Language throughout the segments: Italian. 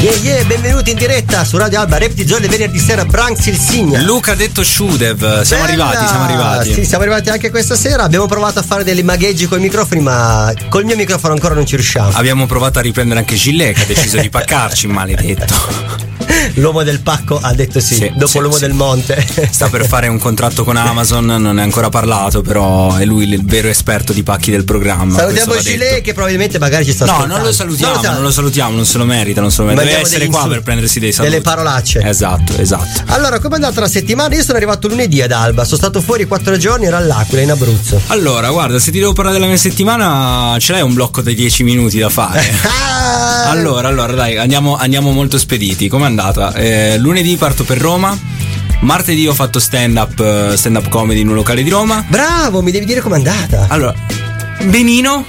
Yeah, yeah, benvenuti in diretta su Radio Alba, Repti Zone venerdì sera, Branks il Signa. Luca ha detto Shudev, siamo Bella! arrivati, siamo arrivati. Sì, siamo arrivati anche questa sera. Abbiamo provato a fare dei magheggi con i microfoni, ma col mio microfono ancora non ci riusciamo. Abbiamo provato a riprendere anche Gillet che ha deciso di paccarci, maledetto. L'uomo del pacco ha detto sì, Sì, dopo sì, l'uomo sì. del monte. Sta per fare un contratto con Amazon, non è ancora parlato, però è lui il vero esperto di pacchi del programma. Salutiamo detto. che probabilmente magari ci sta No, non lo salutiamo, Non lo non lo salutiamo, non se lo merita, non se lo merita. Deve essere qua per prendersi dei saluti. delle parolacce. Esatto, esatto. Allora, come è andata la settimana? Io sono arrivato lunedì ad Alba, sono stato fuori quattro giorni, ero all'Aquila in Abruzzo. Allora, guarda, se ti devo parlare della mia settimana, ce l'hai un blocco dei 10 minuti da fare. Allora, allora, dai, andiamo, andiamo molto spediti. Com'è andata? Eh, lunedì parto per Roma. Martedì ho fatto stand up, stand up comedy in un locale di Roma. Bravo, mi devi dire com'è andata. Allora, benino.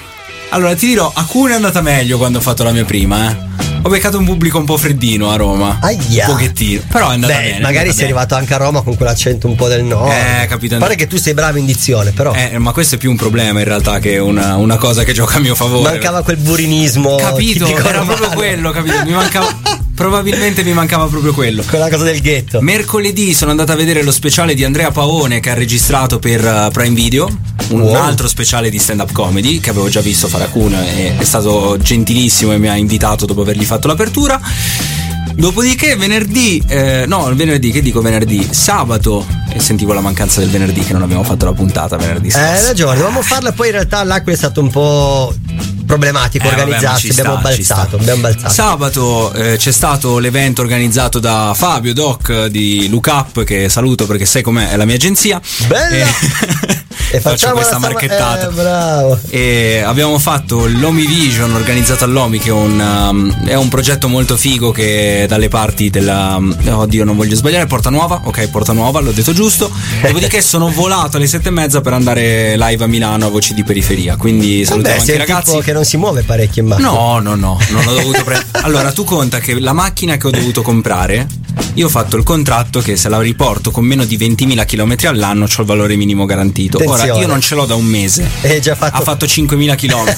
Allora, ti dirò, a Cuneo è andata meglio quando ho fatto la mia prima, eh. Ho beccato un pubblico un po' freddino a Roma. Aia. Un pochettino. Però è andata Beh, bene. magari sei bene. arrivato anche a Roma con quell'accento un po' del nord. Eh, capito. Pare che tu sei bravo in dizione, però. Eh, ma questo è più un problema in realtà che una, una cosa che gioca a mio favore. Mancava quel burinismo. Capito, era romano. proprio quello, capito? Mi mancava. probabilmente mi mancava proprio quello. Quella cosa del ghetto. Mercoledì sono andato a vedere lo speciale di Andrea Paone che ha registrato per uh, Prime Video, un Wow. altro speciale di stand up comedy che avevo già visto fare a Cuneo e è stato gentilissimo e mi ha invitato dopo avergli fatto l'apertura. Dopodiché venerdì, eh, no venerdì, che dico venerdì? Sabato, e sentivo la mancanza del venerdì che non abbiamo fatto la puntata venerdì Eh, scorso. hai ragione, dovevamo farla poi in realtà l'acqua è stato un po' problematico Eh, vabbè, organizzarsi, ci abbiamo sta, balzato, abbiamo balzato. Sabato eh, c'è stato l'evento organizzato da Fabio Doc di Look Up, che saluto perché sai com'è, la mia agenzia. Bella! E, E faccio facciamo questa stava- marchettata. Eh, bravo. E abbiamo fatto l'Omi Vision organizzato all'Omi, che è un, um, è un progetto molto figo che dalle parti della. um, Oddio, non voglio sbagliare, Porta Nuova. Ok, Porta Nuova, l'ho detto giusto. Dopodiché sono volato alle sette e mezza per andare live a Milano a voci di periferia. Quindi salutiamo Vabbè, anche i ragazzi. che non si muove parecchio in macchina. No, no, no, non ho dovuto prendere. Allora, tu conta che la macchina che ho dovuto comprare, io ho fatto il contratto che se la riporto con meno di 20.000 km all'anno c'ho il valore minimo garantito. Ora, Attenzione. io non ce l'ho da un mese. Fatto. Ha fatto 5.000 km.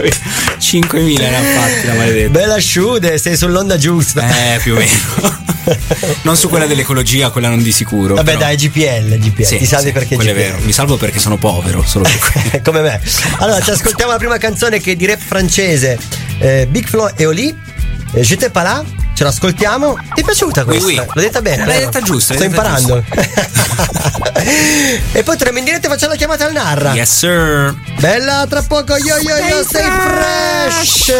5.000 ne ha fatti, la maledetta. Bella sciude, sei sull'onda giusta. Eh, più o meno. non su quella dell'ecologia, quella non di sicuro. Vabbè, però. dai, GPL, GPL. Sì, ti salvi sì, perché quello GPL. è vero. Mi salvo perché sono povero, solo per. Come me. Allora, ci ascoltiamo la prima canzone che è di rap francese. Eh, Big Flo e Oli. Eh, Je t'ai pas là. Ce l'ascoltiamo. Ti è piaciuta questa? Oui, oui. L'ho detta bene. L'hai detta giusta, Sto imparando. e poi torniamo in diretta e facciamo la chiamata al Narra. Yes, sir. Bella, tra poco yo yo yo, stay fresh.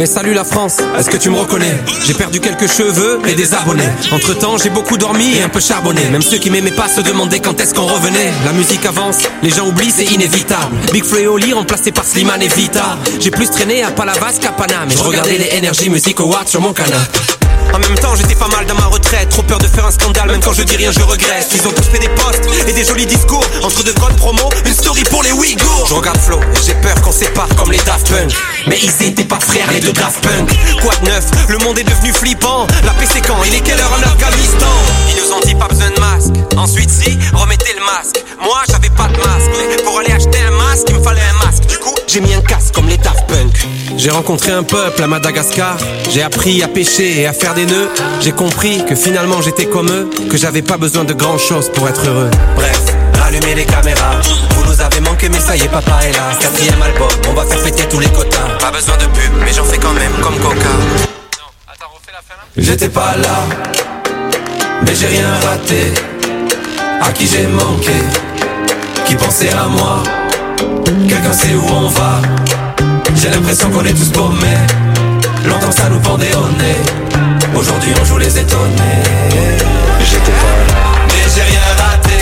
Et salut la France, est-ce que tu me reconnais? J'ai perdu quelques cheveux et des abonnés. Entre temps, j'ai beaucoup dormi et un peu charbonné. Même ceux qui m'aimaient pas se demandaient quand est-ce qu'on revenait. La musique avance, les gens oublient, c'est inévitable. Big Flo Oli remplacé par Slimane et Vita. J'ai plus traîné à Palavas qu'à Paname. Et je regardais les Energy Music Awards sur mon canal. En même temps, j'étais pas mal dans ma retraite. Trop peur de faire un scandale, même quand je dis rien, je regrette. Ils ont tous fait des posts et des jolis discours. Entre deux codes promo, une story pour les Ouïghours. Je regarde Flo j'ai peur qu'on sépare comme les Daft Punk. Mais ils étaient pas frères, les deux Daft Punk. Quoi de neuf? Le monde est devenu flippant. La paix c'est quand? Il est quelle heure en Afghanistan? Ils nous ont dit pas besoin de masque. Ensuite, si, remettez le masque. Moi, j'avais pas de masque. Mais pour aller acheter un masque, il me fallait un masque. Du coup, j'ai mis un casque comme les Daft Punk. J'ai rencontré un peuple à Madagascar. J'ai appris à pêcher et à faire des J'ai compris que finalement j'étais comme eux. Que j'avais pas besoin de grand chose pour être heureux. Bref, rallumez les caméras. Vous nous avez manqué, mais ça y est, papa est là. Quatrième album, on va faire fêter tous les quotas. Pas besoin de pub, mais j'en fais quand même comme Coca. J'étais pas là, mais j'ai rien raté. À qui j'ai manqué, qui pensait à moi. Quelqu'un sait où on va. J'ai l'impression qu'on est tous paumés. Longtemps ça nous pendait au nez. Aujourd'hui on joue les étonnés. J'étais pas là. Mais j'ai rien raté.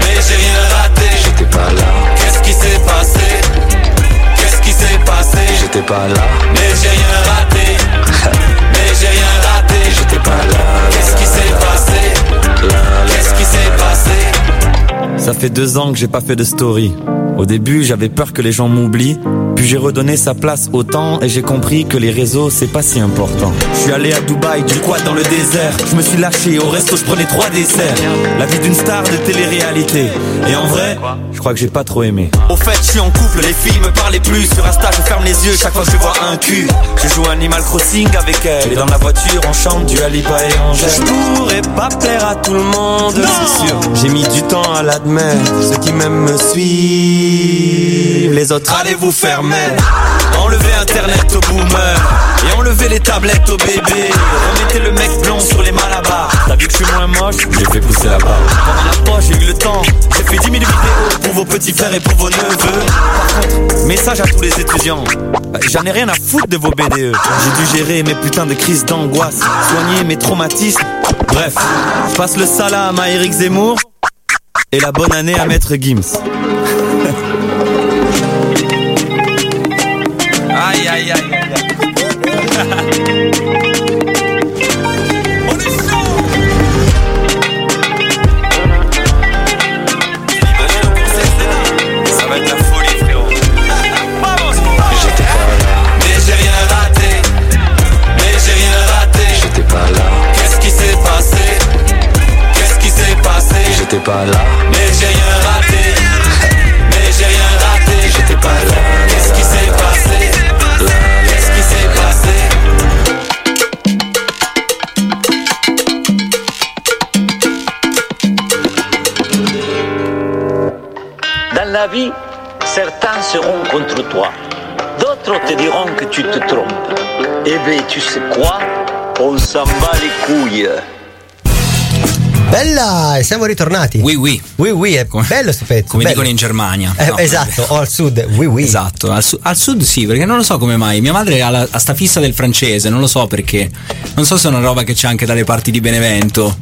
Mais j'ai rien raté. J'étais pas là. Qu'est-ce qui s'est passé? Qu'est-ce qui s'est passé? J'étais pas là. Mais j'ai rien raté. Mais j'ai rien raté. J'étais pas là. Qu'est-ce qui s'est passé? Qu'est-ce qui s'est passé? Ça fait deux ans que j'ai pas fait de story. Au début, j'avais peur que les gens m'oublient, puis j'ai redonné sa place au temps et j'ai compris que les réseaux, c'est pas si important. Je suis allé à Dubaï, du quad dans le désert. Je me suis lâché, au resto, je prenais trois desserts. La vie d'une star de télé-réalité. Et en vrai, je crois que j'ai pas trop aimé. Au fait, je suis en couple, les filles me parlaient plus. Sur Insta, je ferme les yeux chaque fois que je vois un cul. Je joue Animal Crossing avec elle. Et dans la voiture, on chante du Alipa et Angèle. Je pourrais pas plaire à tout le monde, c'est sûr. J'ai mis du temps à l'admettre. Ceux qui m'aiment me suivent. Les autres, allez vous fermer. Enlevez Internet aux boomers. Et enlevez les tablettes aux bébés. Remettez le mec blond sur les malabars. T'as vu que je suis moins moche? J'ai fait pousser la barbe. Pendant la poche, j'ai eu le temps. J'ai fait 10 000 vidéos pour vos petits frères et pour vos neveux. Message à tous les étudiants. J'en ai rien à foutre de vos BDE. J'ai dû gérer mes putains de crises d'angoisse, soigner mes traumatismes. Bref, je passe le salam à Eric Zemmour et la bonne année à Maître Gims. J'étais pas là. Mais j'ai rien raté. Mais j'ai rien raté. J'étais pas là. Qu'est-ce qui s'est passé? Qu'est-ce qui s'est passé? Dans la vie, certains seront contre toi. D'autres te diront que tu te trompes. Eh bien, tu sais quoi? On s'en bat les couilles. Bella, e siamo ritornati. Oui, oui. Oui, oui, è bello sto pezzo. Come bello. dicono in Germania. Eh, No. Esatto, o al sud, oui, oui. Esatto, al, su- al sud sì, perché non lo so come mai. Mia madre ha, la, ha sta fissa del francese, non lo so perché. Non so se è una roba che c'è anche dalle parti di Benevento.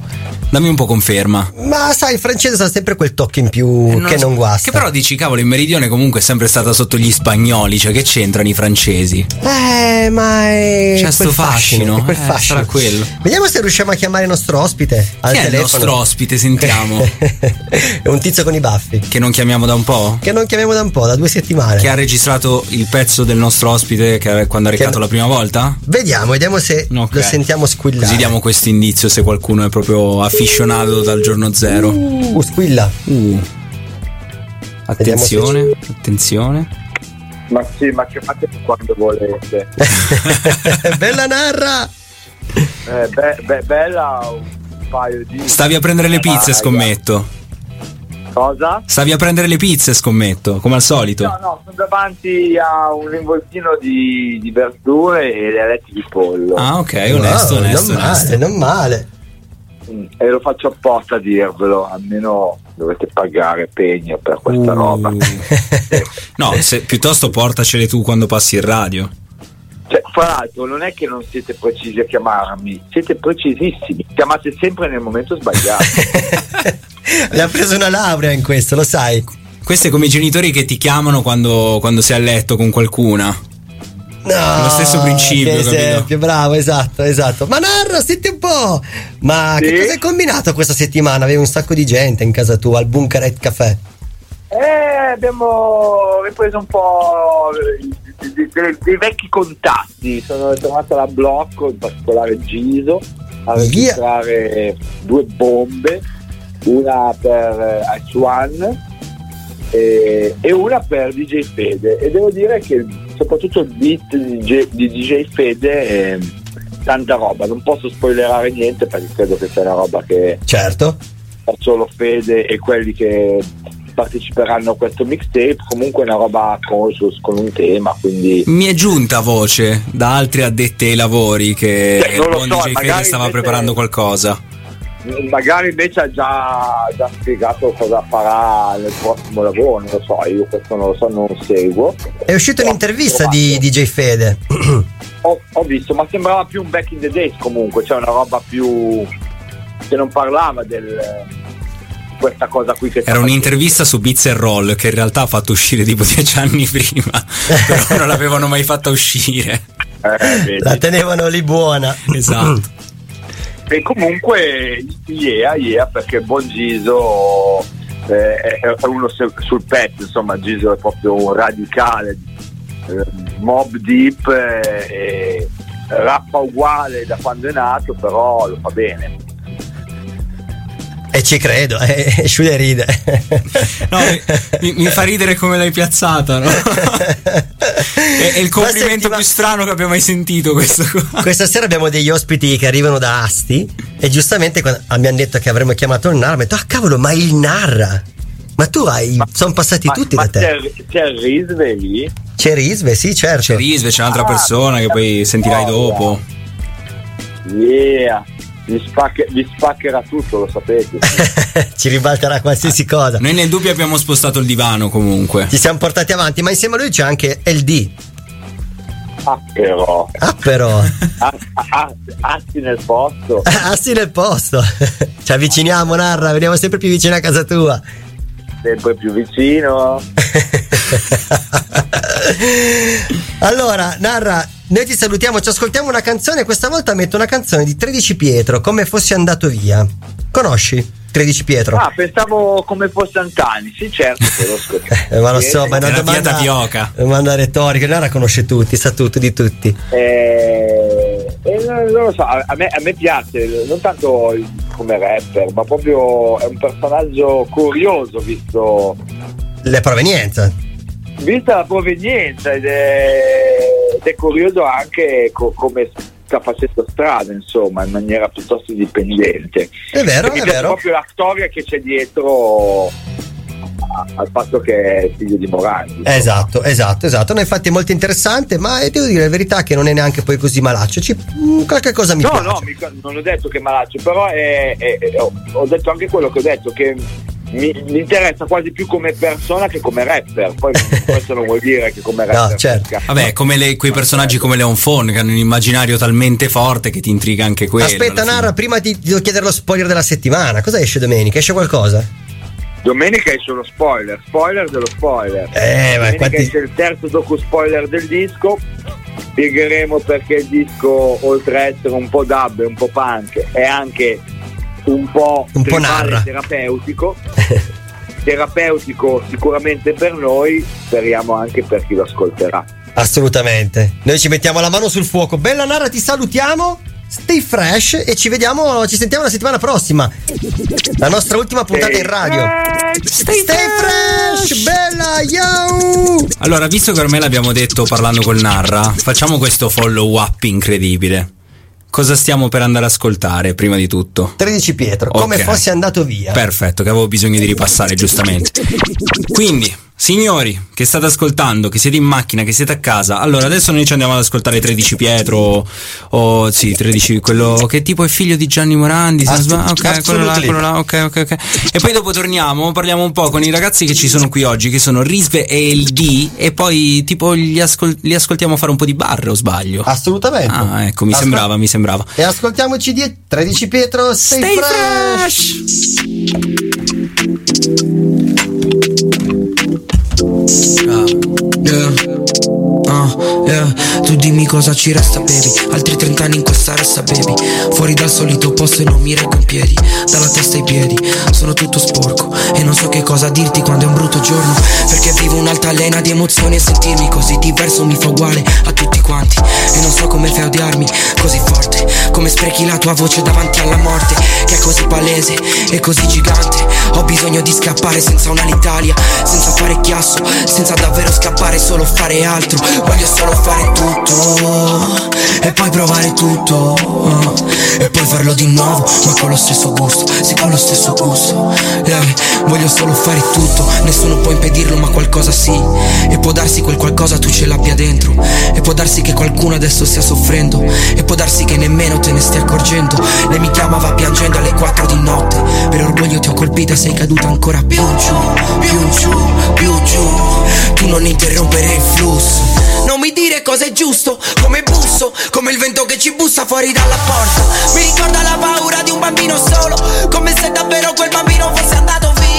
Dammi un po' conferma. Ma sai, il francese sa sempre quel tocco in più Eh, che so- non guasta. Che però dici, cavolo, in meridione comunque è sempre stata sotto gli spagnoli, cioè che c'entrano i francesi? Eh, ma è. C'è quel sto fascino, è quel eh, fascino. sarà quello. Vediamo se riusciamo a chiamare il nostro ospite al Chi è il telefono. nostro ospite? Sentiamo. è un tizio con i baffi. che non chiamiamo da un po'? Che non chiamiamo da un po', da due settimane. Che ha registrato il pezzo del nostro ospite che- quando ha recato Che- la prima volta? Vediamo, vediamo se Ok. lo sentiamo squillare. Così diamo questo indizio se qualcuno è proprio afficionato dal giorno zero. Uh, squilla. Uh. Attenzione, attenzione. Ma sì, ma chiamate quando volete. Bella narra. Eh, be- be- bella un paio di. Stavi a prendere le pizze, Vai, scommetto. Cosa? Stavi a prendere le pizze, scommetto, come al solito. No, no, sono davanti a un involtino di, di verdure e le alette di pollo. Ah, ok, onesto, Wow, onesto, non onesto. male, non male. E lo faccio apposta a dirvelo, almeno dovete pagare pegno per questa Uh. roba. No, se, piuttosto portacele tu quando passi in radio. Cioè, fra l'altro, non è che non siete precisi a chiamarmi, siete precisissimi. Chiamate sempre nel momento sbagliato. Le ha preso una laurea in questo, lo sai. Questo è come i genitori che ti chiamano quando, quando sei a letto con qualcuna. No, Lo stesso principio, esempio, bravo, esatto, esatto. Ma narra, senti un po'. Ma Sì? che cosa hai combinato questa settimana? Avevi un sacco di gente in casa tua al Bunkaret Café. Eh, abbiamo ripreso un po' dei, dei- dei vecchi contatti. Sono tornato alla blocco, in particolare Giso, a Via. registrare due bombe, una per eh, Ice One e, e una per DJ Fede. E devo dire che soprattutto il beat di DJ, di DJ Fede è tanta roba. Non posso spoilerare niente perché credo che sia una roba che Certo. fa solo Fede e quelli che parteciperanno a questo mixtape comunque è una roba conscious con un tema quindi Mi è giunta voce da altri addetti ai lavori che Eh, il buon so, DJ Fede stava preparando qualcosa. Magari invece ha già, già spiegato cosa farà nel prossimo lavoro non lo so io questo non lo so non seguo È uscita un'intervista di DJ Fede. ho, ho visto ma sembrava più un back in the days comunque cioè una roba più che non parlava del questa cosa qui che Era un'intervista su Biz and Roll che in realtà ha fatto uscire tipo dieci anni prima, però non l'avevano mai fatta uscire. Eh. La tenevano lì buona. Esatto. E comunque yeah, yeah, perché buon Giso eh, è uno sul pezzo, insomma Giso è proprio radicale, eh, mob deep, eh, rappa uguale da quando è nato, però lo fa bene. E ci credo, eh, Sciule ride. No, mi, mi fa ridere come l'hai piazzata, no? È, è il Ma complimento senti, ma- più strano che abbia mai sentito questo qua. Questa sera abbiamo degli ospiti che arrivano da Asti e giustamente quando abbiamo detto che avremmo chiamato il Narra, mi ha detto, ah cavolo, ma il Narra! Ma tu hai, sono passati Ma, tutti ma da te. c'è, c'è il Risve lì? C'è Risve, sì, certo. C'è Risve, c'è un'altra Ah, persona che poi sentirai oh, dopo. Yeah, vi, spacche- vi spaccherà tutto, lo sapete. Ci ribalterà qualsiasi cosa. Noi nel dubbio abbiamo spostato il divano comunque. Ci siamo portati avanti, ma insieme a lui c'è anche LD. Ah, però, Ah, però. ah, ah, asti nel posto. Asti nel posto. Ci avviciniamo, Narra, veniamo sempre più vicini a casa tua. sempre più vicino. allora, Narra, noi ti salutiamo, ci ascoltiamo una canzone. Questa volta metto una canzone di 13 Pietro, come fossi andato via. Conosci 13 Pietro? Ah, pensavo come fosse Antani, sì certo che lo so. Eh, ma lo so, ma è una Era domanda, tapioca. domanda retorica. Narra conosce tutti, sa tutto di tutti. Eh, eh, non lo so, a me, a me piace, non tanto il- come rapper, ma proprio è un personaggio curioso visto, La provenienza. Vista la provenienza ed è, ed è curioso anche co- come sta facendo strada, insomma, in maniera piuttosto dipendente. È vero, è vero. proprio la storia che c'è dietro al fatto che è figlio di Morandi. Esatto, esatto, esatto. No, infatti è molto interessante, ma eh, devo dire la verità che non è neanche poi così malaccio. Ci, mm, qualche cosa mi No, piace. no, mica- non ho detto che è malaccio, però è- è- ho detto anche quello che ho detto, che mi, mi interessa quasi più come persona che come rapper. Poi questo non vuol dire che come rapper. No, certo. Vabbè, come le- quei personaggi come Leon Fon che hanno un immaginario talmente forte che ti intriga anche quello. Aspetta. Narra, prima ti, ti devo chiedere lo spoiler della settimana. Cosa esce domenica? Esce qualcosa? Domenica esce lo spoiler, spoiler dello spoiler. Eh, ma Domenica quanti- esce il terzo docu spoiler del disco. Spiegheremo perché il disco, oltre a essere un po' dub e un po' punk, è anche un po', Un po' terapeutico. terapeutico sicuramente per noi, speriamo anche per chi lo ascolterà. Assolutamente. Noi ci mettiamo la mano sul fuoco. Bella Narra, ti salutiamo. Stay fresh e ci vediamo, ci sentiamo la settimana prossima. La nostra ultima puntata in radio. Stay, fresh, bella, yo! Allora, visto che ormai l'abbiamo detto parlando col Narra, facciamo questo follow up incredibile. Cosa stiamo per andare ad ascoltare prima di tutto? 13 Pietro, come Ok. fossi andato via. Perfetto, che avevo bisogno di ripassare giustamente. Quindi, signori che state ascoltando, che siete in macchina, che siete a casa, allora adesso noi ci andiamo ad ascoltare 13 Pietro o, sì, 13, quello che tipo è figlio di Gianni Morandi, se Assu- sbaglio. Ok, quello là, quello là, ok, ok, ok. E poi dopo torniamo, parliamo un po' con i ragazzi che ci sono qui oggi, che sono Risve e il D, e poi tipo li, ascol- li ascoltiamo fare un po' di barre o sbaglio? Assolutamente. Ah, ecco, mi Ascol- sembrava, mi sembrava. E ascoltiamoci di 13 Pietro, stay, Stay fresh. you Ah, yeah. Tu dimmi cosa ci resta, baby. Altri 30 anni in questa ressa, baby. Fuori dal solito posto e non mi reggo in piedi. Dalla testa ai piedi, sono tutto sporco. E non so che cosa dirti quando è un brutto giorno. Perché vivo un'altalena di emozioni e sentirmi così diverso mi fa uguale a tutti quanti. E non so come fai a odiarmi così forte. Come sprechi la tua voce davanti alla morte. Che è così palese e così gigante. Ho bisogno di scappare senza un'Alitalia. Senza fare chiasso, senza davvero scappare, solo fare altro. Voglio solo fare tutto. E poi provare tutto. E poi farlo di nuovo, ma con lo stesso gusto. Sì, con lo stesso gusto. Yeah, voglio solo fare tutto. Nessuno può impedirlo, ma qualcosa sì. E può darsi quel qualcosa tu ce l'abbia dentro. E può darsi che qualcuno adesso stia soffrendo. E può darsi che nemmeno te ne stia accorgendo. Lei mi chiamava piangendo alle 4 di notte. Per orgoglio ti ho colpita e sei caduta ancora più giù, più giù, più giù più Tu non interrompere il flusso. Non mi dire cosa è giusto Come busso, come il vento che ci bussa fuori dalla porta. Mi ricorda la paura di un bambino solo Come se davvero quel bambino fosse andato via.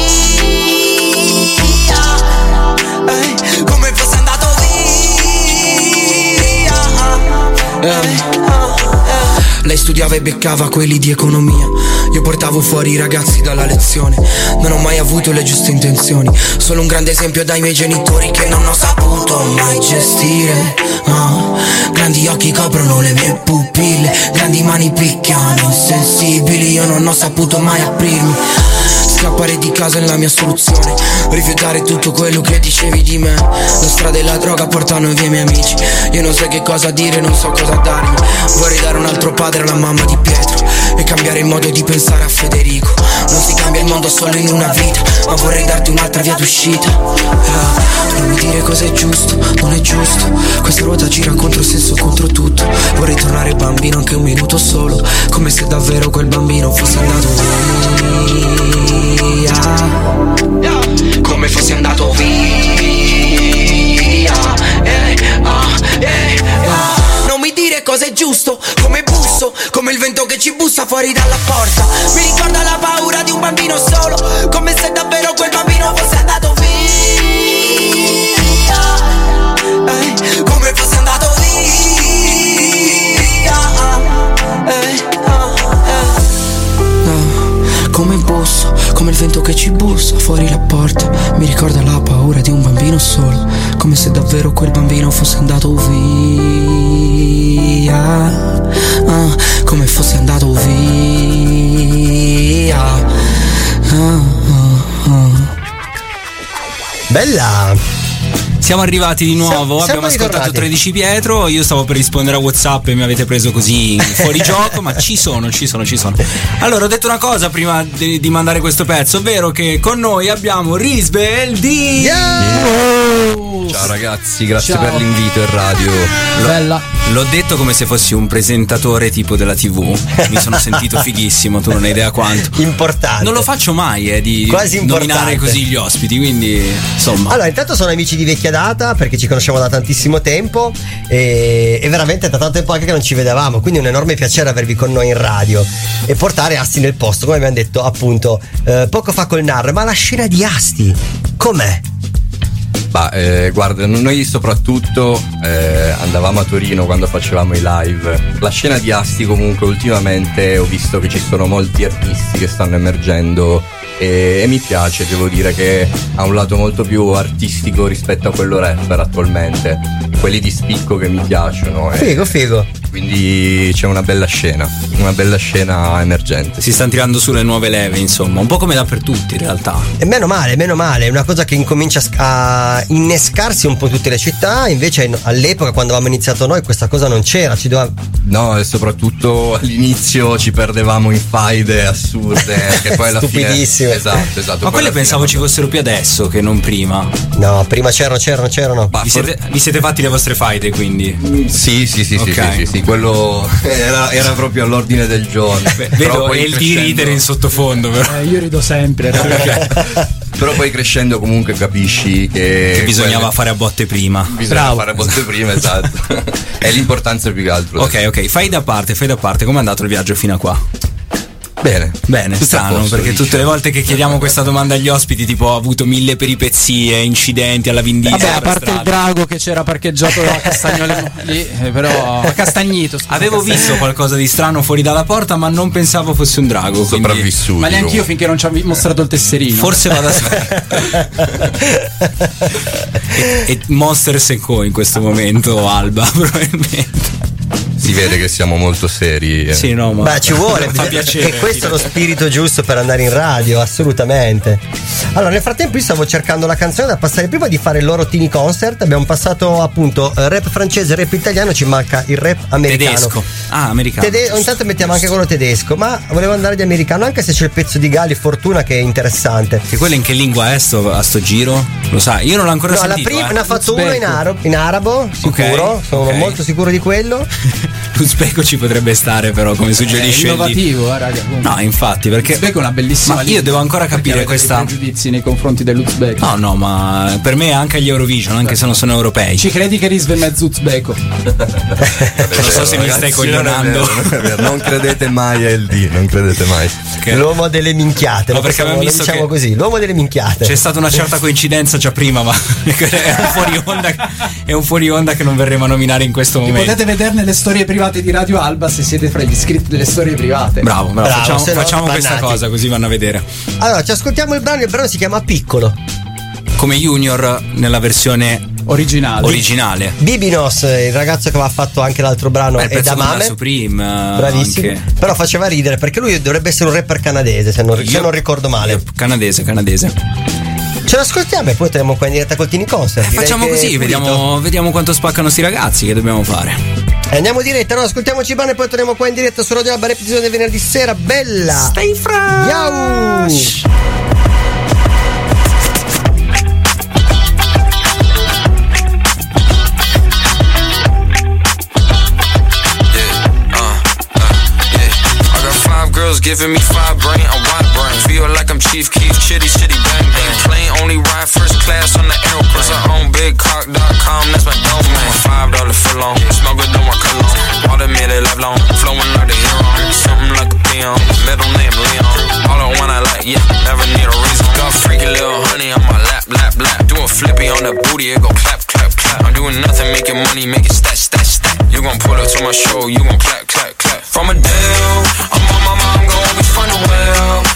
Eh, Come fosse andato via. Eh. Ah. Lei studiava e beccava quelli di economia. Io portavo fuori i ragazzi dalla lezione. Non ho mai avuto le giuste intenzioni. Solo un grande esempio dai miei genitori che non ho saputo mai gestire. Ah, grandi occhi coprono le mie pupille. Grandi mani picchiano insensibili. Io non ho saputo mai aprirmi. Scappare di casa è la mia soluzione. Rifiutare tutto quello che dicevi di me. La strada e la droga portano via i miei amici. Io non so che cosa dire, non so cosa darmi. Vorrei dare un altro padre alla mamma di Pietro E cambiare il modo di pensare a Federico. Non si cambia il mondo solo in una vita Ma vorrei darti un'altra via d'uscita. Ah, Non mi dire cosa è giusto, non è giusto. Questa ruota gira contro senso, contro tutto. Vorrei tornare bambino anche un minuto solo Come se davvero quel bambino fosse andato via Come fosse andato via eh, ah, eh, ah. Non mi dire cosa è giusto Come busso Come il vento che ci bussa fuori dalla porta Mi ricorda la paura di un bambino solo Come se davvero quel bambino fosse andato via eh, Come fosse andato via eh, ah, eh. Ah, Come busso, come il vento che ci bussa fuori la porta Mi ricorda la paura di un bambino solo Come se davvero quel bambino fosse andato via Ah, Come fosse andato via Ah, ah, ah. Bella! Siamo arrivati di nuovo, Siamo- siamo abbiamo ascoltato ritornati. 13 Pietro, io stavo per rispondere a Whatsapp e mi avete preso così fuori gioco, ma ci sono, ci sono, ci sono. Allora, ho detto una cosa prima di, di mandare questo pezzo, ovvero che con noi abbiamo Risbeldi. Ciao ragazzi, grazie per l'invito in radio. Bella. L'ho detto come se fossi un presentatore tipo della TV. Mi sono sentito fighissimo, tu non hai idea quanto. Importante. Non lo faccio mai, eh, di Quasi nominare così gli ospiti, quindi insomma. Allora, intanto sono amici di vecchia data perché ci conosciamo da tantissimo tempo e, e veramente da tanto tempo anche che non ci vedevamo, quindi è un enorme piacere avervi con noi in radio e portare Asti nel posto, come abbiamo detto appunto eh, poco fa col NAR, ma la scena di Asti com'è? Ma eh, guarda, noi soprattutto eh, andavamo a Torino quando facevamo i live. La scena di Asti comunque ultimamente ho visto che ci sono molti artisti che stanno emergendo e, e mi piace, devo dire che ha un lato molto più artistico rispetto a quello rapper attualmente. Quelli di spicco che mi piacciono. e Figo, figo. Quindi c'è una bella scena, una bella scena emergente. Si stanno tirando sulle nuove leve, insomma, un po' come dappertutto in realtà. E meno male, meno male, è una cosa che incomincia a sc- a innescarsi un po' tutte le città, invece in- all'epoca quando avevamo iniziato noi questa cosa non c'era, ci doveva... No, e soprattutto all'inizio ci perdevamo in faide assurde. Che poi alla Stupidissime. Esatto, esatto. Ma quelle pensavo ci fossero più adesso che non prima. No, prima c'erano, c'erano, c'erano. Vi siete, vi siete fatti le vostre faide quindi? Sì, sì, sì, sì, Ok. sì, sì, sì, quello era, era proprio all'ordine del giorno. Però Vedo poi e il di ridere in sottofondo, però. Eh, io rido sempre. Però poi crescendo comunque capisci che. Che bisognava quelle- fare a botte prima. Bisogna fare botte prima, esatto. È l'importanza più che altro. Ok, ok, fai da parte, fai da parte. Com'è andato il viaggio fino a qua? Bene. Bene, strano, posto, perché liscio. tutte le volte che chiediamo questa domanda agli ospiti, tipo ho avuto mille peripezie, incidenti alla Vindita. Vabbè, a per parte il strada. drago che c'era parcheggiato a Castagnole lì, eh, però Castagnito. scusa, Avevo Castagnito. visto qualcosa di strano fuori dalla porta, ma non pensavo fosse un drago. quindi- Sopravvissuti. Ma neanche io finché non ci ha mostrato il tesserino. Forse vado a e, e Monster Seco in questo momento, Alba, probabilmente. Si vede che siamo molto seri. eh. Sì, no, ma Beh, ci vuole, fa piacere. E questo è lo spirito giusto per andare in radio, assolutamente. Allora, nel frattempo io stavo cercando la canzone da passare prima di fare il loro teeny concert. Abbiamo passato appunto eh, rap francese, rap italiano, ci manca il rap americano. Tedesco. Ah, americano. Tede- intanto mettiamo anche quello tedesco, ma volevo andare di americano, anche se c'è il pezzo di Gali Fortuna che è interessante. Che quello in che lingua è sto, a sto giro? Lo sai? Io non l'ho ancora No, la sentito. prima eh. ne ha fatto uno in, arabo, in arabo sicuro, Ok, sono ok. molto sicuro di quello. L'Uzbeko ci potrebbe stare, però, come È suggerisce il innovativo, eh, raga. comunque. No, infatti, perché. L'Uzbeko è una bellissima Ma lingua. io devo ancora capire questa. pregiudizi nei confronti dell'Uzbeko. No, no, ma per me anche gli Eurovision, anche se non sono europei. Ci credi che Risve è mezzo uzbeko? Non so se mi stai è coglionando. non è credete mai a LD, non credete mai. Che- L'uomo delle minchiate, Ma lo, perché abbiamo lo visto diciamo che- così, l'uomo delle minchiate. C'è stata una certa coincidenza già prima, ma è un fuori onda, è un fuori onda che non verremo a nominare in questo E momento. potete vederne le storie storie private di Radio Alba se siete fra gli iscritti delle storie private. Bravo, bravo, Bravo, facciamo, se facciamo questa cosa così vanno a vedere. Allora, ci ascoltiamo il brano, il brano si chiama Piccolo. Come Junior nella versione Originale. originale. Bibinos, il ragazzo che aveva fatto anche l'altro brano, Beh, è da Mame. Supreme. eh, Bravissimo. anche. Però faceva ridere perché lui dovrebbe essere un rapper canadese, se non, se Io- non ricordo male. Canadese, canadese. Ce l'ascoltiamo e poi torniamo qua in diretta col Tini Concert. Eh, Facciamo così, vediamo, vediamo quanto spaccano sti ragazzi che dobbiamo fare. E Andiamo in diretta, no, ascoltiamoci brano e poi torniamo qua in diretta su Radio Alba, ripetizione del venerdì sera. Bella! Stay fresh! Got five girls giving me five brain, brain. Feel like I'm Chief Keef, chitty chitty bang bang. Plane only ride first class on the airplane. I own bigcock.com, that's my domain. Five dollar for long, good on my cologne. Water made it live long, flowing like the hero. Something like a peon, middle name Leon. All the one I like, yeah, never need a reason. Got freaky little honey on my lap, lap, lap. Do a flippy on the booty, it go clap, clap, clap. I'm doing nothing, making money, make it stat, stat, stat. You gon' pull up to my show, you gon' clap, clap, clap. From a deal, I'm on my mom, gon' always find a well.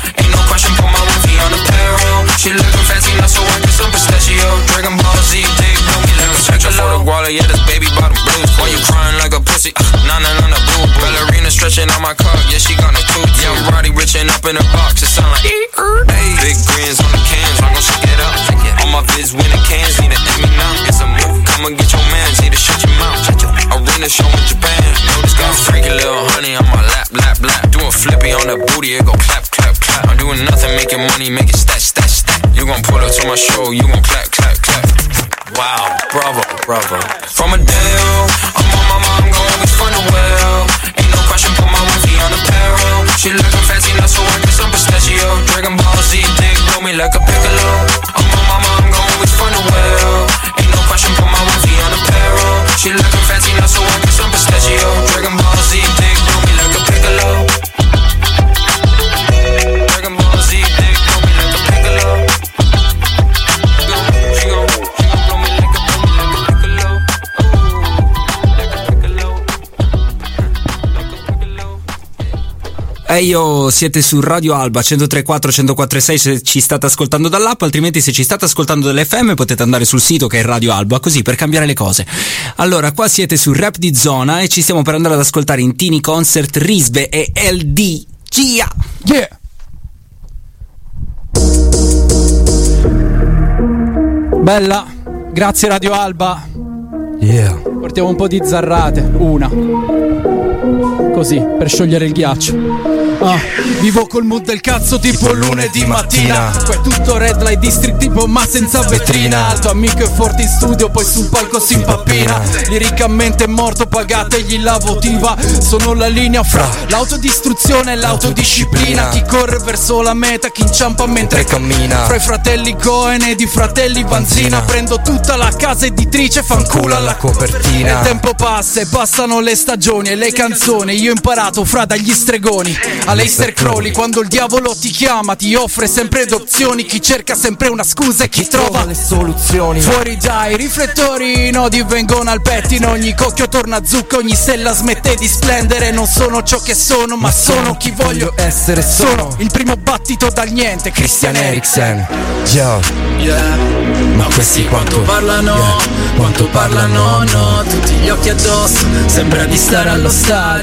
She looking fancy, not so get some pistachio. Dragon Ball Z, dig, know me like a. For the guala, yeah, this baby bottom blues. Why you crying like a pussy? Uh, nah, nah, nah, nah, boo. Ballerina stretching on my cock, yeah, she gonna toot. Yeah, I'm Roddy rich and up in the box, it sound like Hey, big grins on the cans, I'm gon' shake it up. All my vids winning cans, need an Emmy now. It's a move, come and get your man, need to shut your mouth. Arena show in Japan, this got freaky little honey on my lap, lap, lap. Doing flippy on the booty, it go clap, clap, clap. I'm doing nothing, making money, make it stat, gon' pull up to my show, you gon' clap, clap, clap. Wow, bravo, bravo. From a deal, I'm on my mom, gon' always find a well. Ain't no question, put my wifey on apparel. She looking fancy, not so I some pistachio. Dragon Ball Z, dig, blow me like a piccolo. I'm on my mom, gon' always find a well. Ain't no question, put my wifey on apparel. She looking io siete su Radio Alba 1034 1046 se ci state ascoltando dall'app, altrimenti se ci state ascoltando dall'FM potete andare sul sito che è Radio Alba, così per cambiare le cose. Allora, qua siete su Rap di Zona e ci stiamo per andare ad ascoltare in Tini Concert Risbe e LD. Gia! Yeah! Bella, grazie Radio Alba. Yeah. Portiamo un po' di zarrate, una. Così, per sciogliere il ghiaccio. Ah, vivo col mood del cazzo tipo lunedì mattina. Qua è tutto red light district tipo ma senza vetrina. Alto amico e forte in studio poi sul palco si impappina. Liricamente morto pagategli la votiva. Sono la linea fra l'autodistruzione e l'autodisciplina. Chi corre verso la meta, chi inciampa mentre cammina. Fra i fratelli Cohen ed i fratelli Vanzina. Prendo tutta la casa editrice, fanculo alla copertina. il tempo passa e passano le stagioni e le canzoni Io ho imparato fra dagli stregoni. Aleister Crowley Quando il diavolo ti chiama ti offre sempre d'opzioni Chi cerca sempre una scusa e chi trova le soluzioni. Fuori dai riflettori i nodi vengono al pettino Ogni cocchio torna zucca, ogni stella smette di splendere. Non sono ciò che sono ma sono chi voglio essere Sono il primo battito dal niente Christian Eriksen. Yo. Ma questi quanto parlano, quanto parlano, no Tutti gli occhi addosso, sembra di stare allo stadio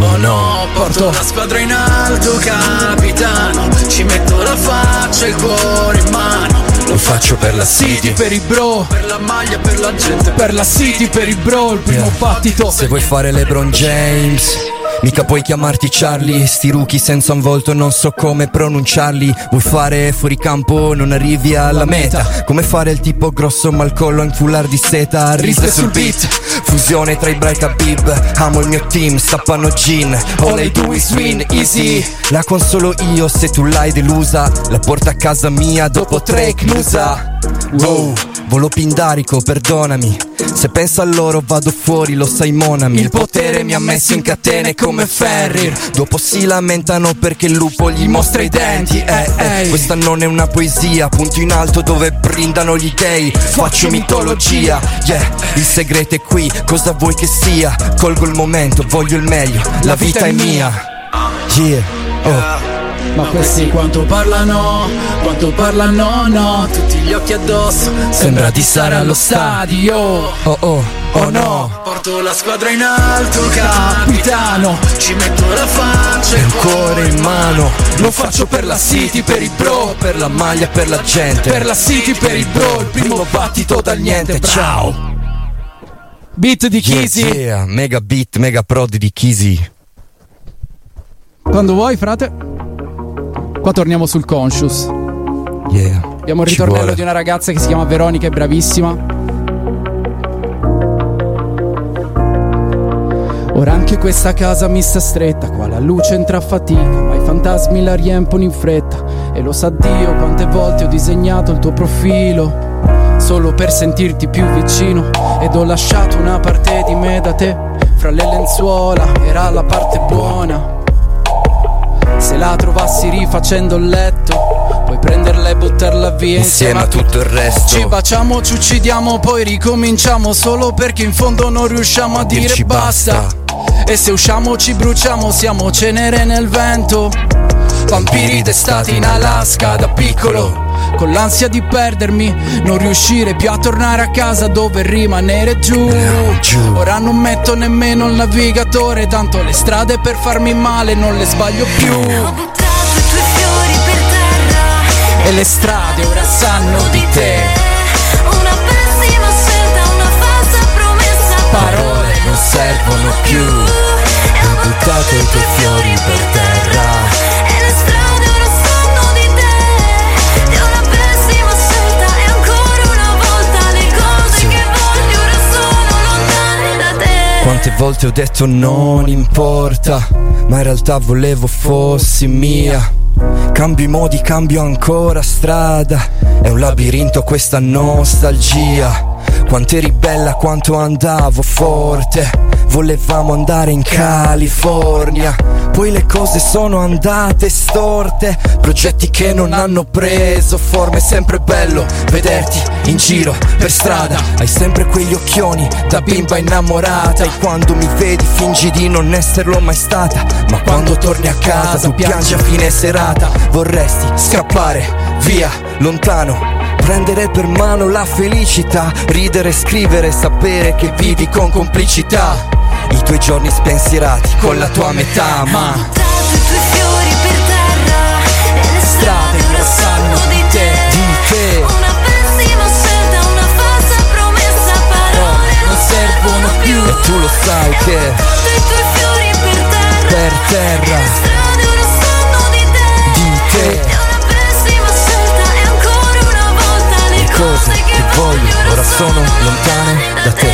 Oh no, porto la squadra in alto, capitano. Ci metto la faccia e il cuore in mano. Lo faccio per la City per i bro. Per la maglia, per la gente Per la City, per i bro, il primo battito. Se vuoi fare LeBron James Mica puoi chiamarti Charlie. Sti rookie senza un volto non so come pronunciarli. Vuoi fare fuori campo non arrivi alla meta. Come fare il tipo grosso ma il collo in foulard di seta. Risve sul beat. Fusione tra i Bright Habib Amo il mio team, stappano gin. All I do is win, easy. La consolo io se tu l'hai delusa. La porta a casa mia dopo tre chiusa Wow, volo pindarico, perdonami Se penso a loro vado fuori, lo sai Monami. Il potere mi ha messo in catene come Ferrir Dopo si lamentano perché il lupo gli mostra i denti. Eh, eh. Questa non è una poesia, punto in alto dove brindano gli dei Faccio mitologia, yeah, il segreto è qui, cosa vuoi che sia? Colgo il momento, voglio il meglio, la vita è mia. Yeah, oh Ma questi quanto parlano, quanto parlano, no Tutti gli occhi addosso, sembra di stare allo stadio. Oh oh, oh no. Porto la squadra in alto, capitano. Ci metto la faccia e il cuore in mano. Lo faccio per la City, per i bro Per la maglia, per la gente. Per la City, per i bro Il Primo battito dal niente, ciao. Beat di Yeah, Kisi. yeah, mega beat, mega prod di Kisi Quando vuoi, frate. Qua torniamo sul conscious. Yeah Abbiamo il Ci ritornello vuole. di una ragazza che si chiama Veronica, è bravissima. Ora anche questa casa mi sta stretta, qua la luce entra a fatica, ma i fantasmi la riempono in fretta. E lo sa Dio quante volte ho disegnato il tuo profilo, solo per sentirti più vicino. Ed ho lasciato una parte di me da te, fra le lenzuola, era la parte buona. Se la trovassi rifacendo il letto, puoi prenderla e buttarla via Insieme a tutto il resto ci baciamo, ci uccidiamo, poi ricominciamo solo perché in fondo non riusciamo a dire Dirci basta. E se usciamo ci bruciamo, siamo cenere nel vento. Vampiri d'estate in Alaska da piccolo. Con l'ansia di perdermi, non riuscire più a tornare a casa dove rimanere giù. Ora non metto nemmeno il navigatore, tanto le strade per farmi male non le sbaglio più. E le strade ora sanno di te. Una pessima scelta, una falsa promessa Parole non servono più Ho buttato i tuoi fiori per terra Quante volte ho detto non importa Ma in realtà volevo fossi mia. Cambio i modi, cambio ancora strada È un labirinto questa nostalgia Quanto eri bella, quanto andavo forte. Volevamo andare in California. Poi le cose sono andate storte. Progetti che non hanno preso forma. È sempre bello vederti in giro per strada. Hai sempre quegli occhioni da bimba innamorata. E quando mi vedi fingi di non esserlo mai stata. Ma quando torni a casa tu piangi a fine serata. Vorresti scappare via, lontano Prendere per mano la felicità. Ridere, scrivere, sapere che vivi con complicità. I tuoi giorni spensierati con la tua metà Ma I tuoi fiori per terra le strade ora sanno di te. di te. Una pessima scelta, una falsa promessa Parole non servono più. E tu lo sai che I tuoi fiori per terra. Per terra. Di te cose che voglio ora sono lontane da te.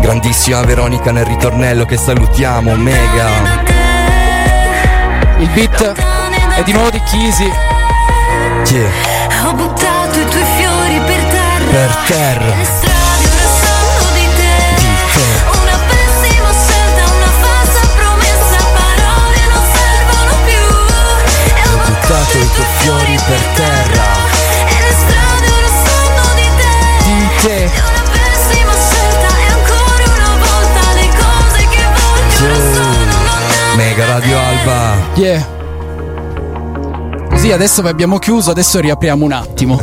Grandissima Veronica nel ritornello che salutiamo, mega. Il beat è di nuovo di Kisi. Yeah, Ho buttato i tuoi fiori per terra. Per terra. Le strade ora sanno di te. Di te. Una pessima scelta, una falsa promessa. Parole non servono più. Ho buttato i tuoi fiori per terra lontane Mega Radio Alba Yeah. Così adesso vi abbiamo chiuso, adesso riapriamo un attimo.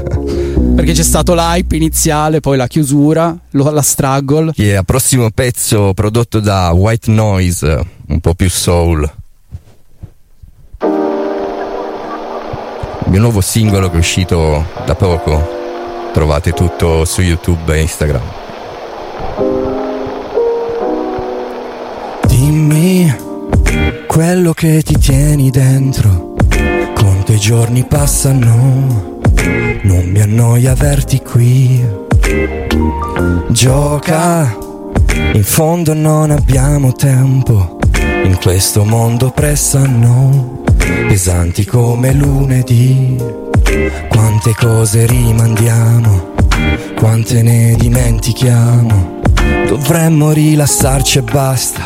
Perché c'è stato l'hype iniziale, poi la chiusura, lo- la struggle. Yeah, prossimo pezzo prodotto da White Noise, un po' più soul Il mio nuovo singolo che è uscito da poco Trovate tutto su YouTube e Instagram. Dimmi quello che ti tieni dentro. Quanto i giorni passano Non mi annoia averti qui. Gioca In fondo non abbiamo tempo. In questo mondo pressano Pesanti come lunedì Quante cose rimandiamo quante ne dimentichiamo. Dovremmo rilassarci e basta,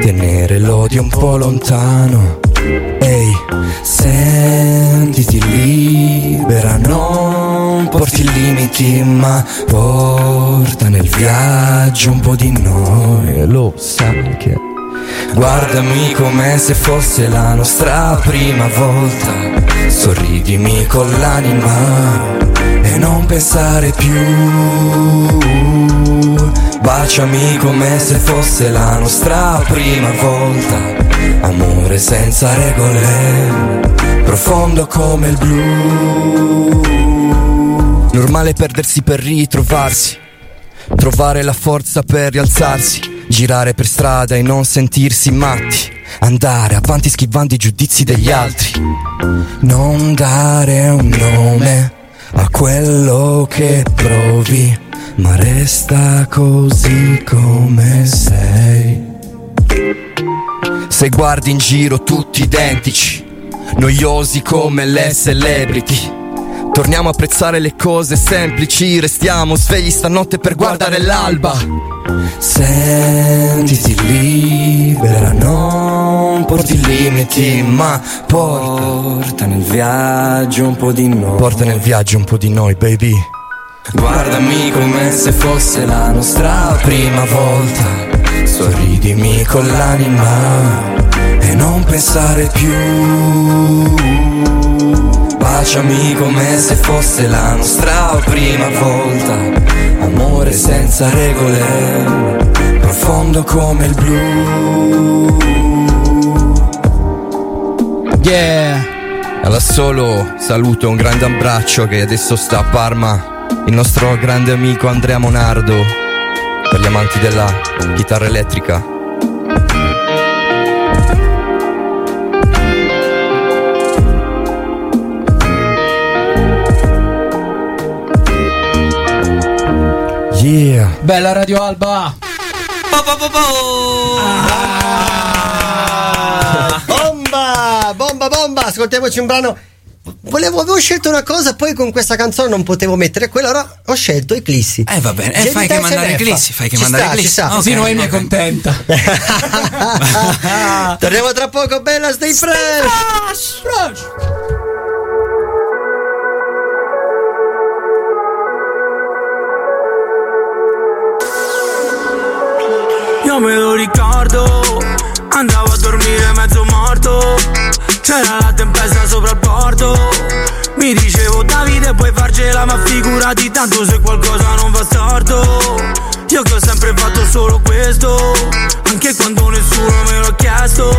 tenere l'odio un po' lontano. Ehi, sentiti libera, non porti limiti, ma porta nel viaggio un po' di noi. Lo sai che Guardami come se fosse la nostra prima volta. Sorridimi con l'anima e non pensare più. Baciami come se fosse la nostra prima volta. Amore senza regole, profondo come il blu. Normale perdersi per ritrovarsi, trovare la forza per rialzarsi. Girare per strada e non sentirsi matti. Andare avanti schivando i giudizi degli altri. Non dare un nome a quello che provi, ma resta così come sei. Se guardi in giro tutti identici, noiosi come le celebrity. Torniamo a apprezzare le cose semplici, restiamo svegli stanotte per guardare l'alba. Sentiti libera, non porti limiti, ma porta nel viaggio un po' di noi. Porta nel viaggio un po' di noi, baby. Guardami come se fosse la nostra prima volta. Sorridimi con l'anima e non pensare più. Baciami come se fosse la nostra prima volta. Amore senza regole, profondo come il blu. Yeah! Alla solo saluto un grande abbraccio che adesso sta a Parma. Il nostro grande amico Andrea Monardo. Per gli amanti della chitarra elettrica. Yeah. Bella Radio Alba! Bomba, bomba, bomba. Ascoltiamoci un brano. Volevo, avevo scelto una cosa, poi con questa canzone non potevo mettere quella, allora ho scelto Eclissi. Eh va bene, eh, fai che mandare Eclissi, fai che Ci mandare sta, Eclissi. ci sta. Così Ok, Noemi è contenta. Torniamo tra poco, bella, stay fresh. Io me lo ricordo, andavo a dormire mezzo morto. C'era la tempesta sopra il porto. Mi dicevo Davide puoi farcela ma figurati tanto se qualcosa non va storto. Io che ho sempre fatto solo questo, anche quando nessuno me l'ha chiesto.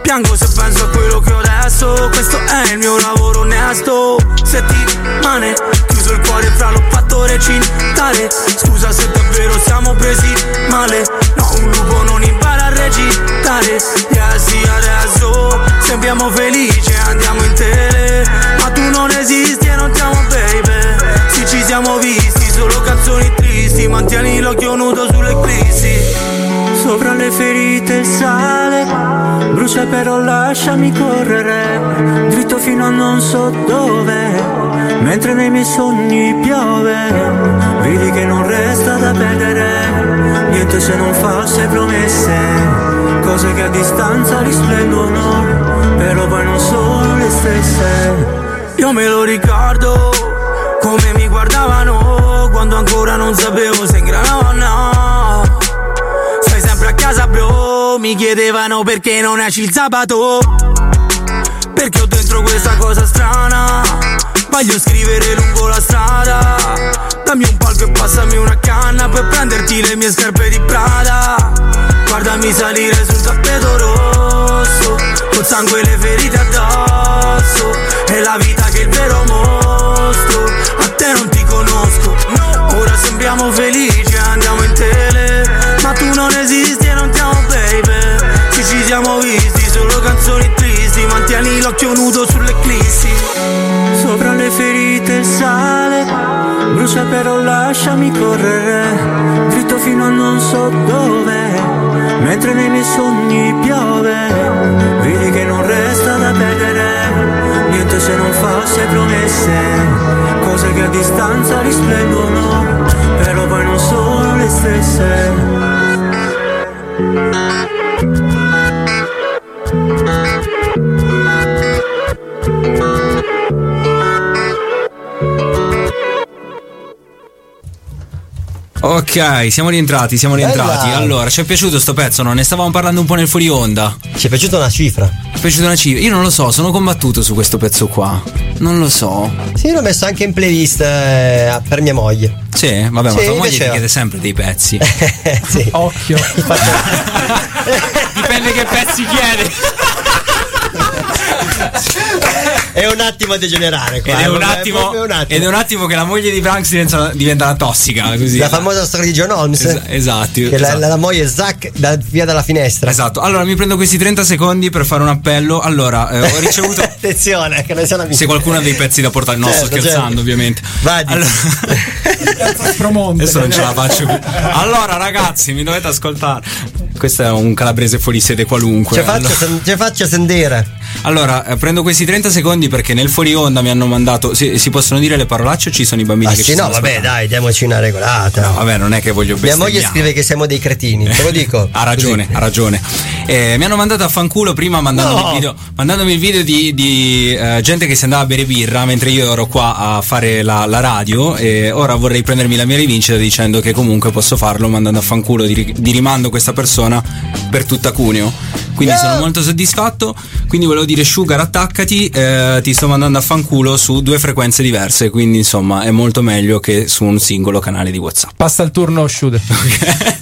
Piango se penso a quello che ho adesso, questo è il mio lavoro onesto. Settimane, chiuso il cuore fra l'oppattore e cintare. Scusa se davvero siamo presi male, no un lupo non impara a recitare. Yeah sì adesso, sembriamo felici e andiamo in tele. Ma tu non esisti e non ti amo baby. Sì ci siamo visti, solo canzoni tristi, mantieni l'occhio nudo sull'eclissi. Sopra le ferite il sale Brucia però lasciami correre. Dritto fino a non so dove Mentre nei miei sogni piove. Vedi che non resta da perdere Niente se non false promesse. Cose che a distanza risplendono Però poi non sono le stesse Io me lo ricordo Come mi guardavano Quando ancora non sapevo se ingranavo o no. Stai sempre a casa bro Mi chiedevano perché non esci il sabato. Perché ho dentro questa cosa strana Voglio scrivere lungo la strada. Dammi un palco e passami una canna Per prenderti le mie scarpe di Prada Guardami salire sul tappeto rosso Col sangue e le ferite addosso. È la vita che è il vero mostro A te non ti conosco. Ora sembriamo felici e andiamo in tele Ma tu non esisti e non ti amo baby. Sì ci siamo visti solo canzoni tristi Mantieni l'occhio nudo sull'eclissi. Sopra le ferite sale Brucia però lasciami correre Dritto fino a non so dove Mentre nei miei sogni piove Vedi che non resta da perdere Niente se non false promesse Cose che a distanza risplendono, però poi non sono le stesse. Ok, siamo rientrati, siamo rientrati. Bella. Allora, ci è piaciuto sto pezzo, no? Ne stavamo parlando un po' nel fuori onda. Ci è piaciuta una cifra? Ci è piaciuta una cifra? Io non lo so, sono combattuto su questo pezzo qua. Non lo so. Sì, l'ho messo anche in playlist eh, per mia moglie. Sì, vabbè, ma Sì, tua moglie ti chiede sempre dei pezzi. sì. Occhio. Dipende che pezzi chiedi. È un attimo a degenerare qua. Ed è, eh, un attimo, proprio un attimo. ed è un attimo che la moglie di Branks diventa, diventa una tossica. Così. La famosa storia di John Holmes. Es- esatto, Che la, esatto. la- la moglie Zack da, via dalla finestra. Esatto, allora mi prendo questi 30 secondi per fare un appello. Allora, eh, ho ricevuto. Attenzione, che non siano amici. Se qualcuno ha dei pezzi da portare, no, sto Certo, scherzando, certo. ovviamente. Vai, di- Adesso non ce la faccio più. Allora, ragazzi, mi dovete ascoltare. Questo è un calabrese fuori sede qualunque. Ce faccio, Allora- ce faccio sendere. Allora, eh, prendo questi 30 secondi perché nel fuori onda mi hanno mandato. Si, si possono dire le parolacce o ci sono i bambini Ah che sì, ci no, vabbè, ascoltando? dai, diamoci una regolata. No, vabbè, non è che voglio Mia moglie bestemmiare. scrive che siamo dei cretini, te lo dico. Ha ragione, ha ragione. Eh, mi hanno mandato a fanculo prima mandandomi No. il video, mandandomi il video di, di, eh, gente che si andava a bere birra mentre io ero qua a fare la, la radio e ora vorrei prendermi la mia rivincita dicendo che comunque posso farlo mandando a fanculo di, di rimando questa persona per tutta Cuneo. Quindi sono molto soddisfatto. Quindi volevo dire Sugar attaccati, eh, ti sto mandando a fanculo su due frequenze diverse, quindi insomma è molto meglio che su un singolo canale di WhatsApp. Passa il turno Shude.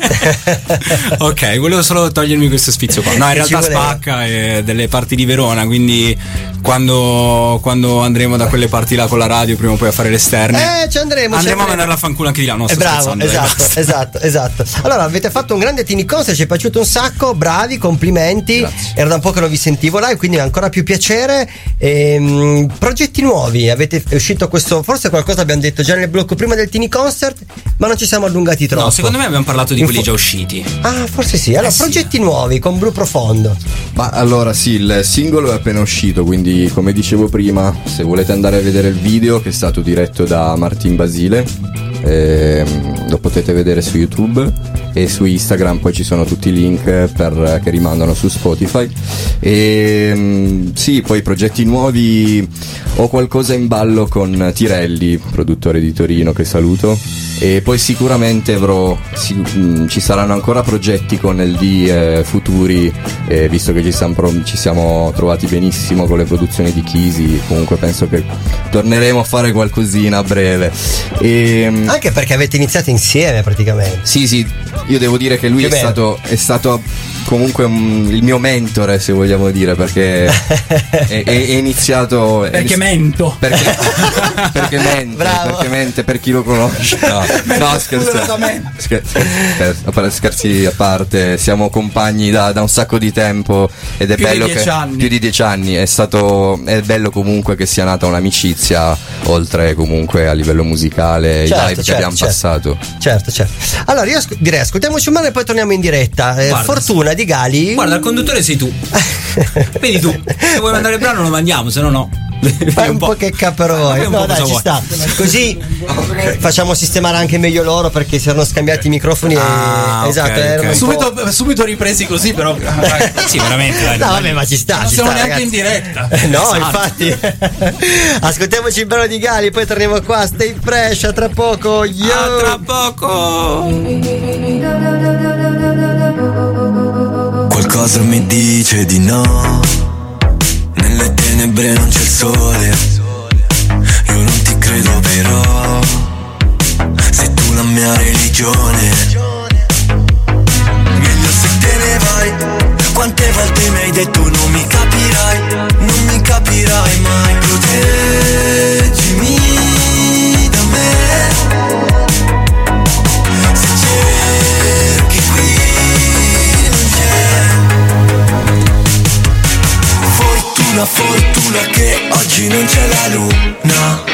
ok, volevo solo togliermi questo sfizio qua. No, in realtà spacca è delle parti di Verona, quindi quando, quando andremo da quelle parti là con la radio, prima o poi a fare l'esterne, Eh, ci andremo. ci andremo a mandarla a fanculo anche di là. No, Eh, bravo, eh, esatto, esatto, esatto. Allora, avete fatto un grande Tini Concert, ci è piaciuto un sacco, bravi, complimenti. Era da un po' che non vi sentivo live, quindi ancora più piacere. Ehm, progetti nuovi, avete è uscito questo, forse qualcosa abbiamo detto già nel blocco prima del Tini Concert, ma non ci siamo allungati troppo. No, secondo me abbiamo parlato di In quelli fo- già usciti. Ah, forse sì. Allora, Eh sì. progetti nuovi con Blu Profondo. Ma allora sì, il singolo è appena uscito, quindi come dicevo prima, se volete andare a vedere il video che è stato diretto da Martin Basile, ehm, lo potete vedere su YouTube e su Instagram poi ci sono tutti i link per- che rimandano su Spotify. E mm, sì, poi progetti nuovi, ho qualcosa in ballo con Tirelli, produttore di Torino che saluto. E poi sicuramente avrò, mm, ci saranno ancora progetti con LD eh, futuri, eh, visto che ci siamo, ci siamo trovati benissimo con le produzioni di Chisi, comunque penso che torneremo a fare qualcosina a breve. E, mm, Anche perché avete iniziato insieme praticamente. sì, sì, io devo dire che lui Che è stato, è stato comunque un- il mio mentore, se vogliamo dire, perché è, è- è iniziato... è Perché inizi- mento. perché, perché mente, Bravo. perché mente per chi lo conosce. No, no scherzo. Scher- scher- a parte- scherzi a parte, siamo compagni da, da un sacco di tempo ed è Più di bello dieci che anni. più di dieci anni è stato è bello comunque che sia nata un'amicizia oltre comunque a livello musicale Certo, i live che certo, abbiamo certo. passato. Certo, certo. Allora, io direi ascoltiamoci un mano e poi torniamo in diretta. Eh, Guarda, Fortuna di Gali. Guarda, il conduttore sei tu. Vedi tu. Se vuoi mandare il brano lo mandiamo, se no no. Fai un po' che capero Fai vuoi. un No, dai, ci sta. Così facciamo sistemare anche meglio loro perché si erano scambiati i microfoni. e- Ah, ok, esatto, ok. erano un po'- Subito, subito ripresi così, però. Sì, veramente. Dai, No, vabbè, ma ci sta. Non ci siamo sta, neanche ragazzi. in diretta. Eh, No, Esatto. infatti. Ascoltiamoci il brano di Gali, poi torniamo qua. Stay fresh, a tra poco. Yo. A tra poco. Qualcosa mi dice di no. Nelle tenebre non c'è il sole. Io non ti credo però. Sei tu la mia religione. Meglio se te ne vai. Quante volte mi hai detto non mi capirai. Non mi capirai mai. Proteggimi una fortuna che oggi non c'è la luna.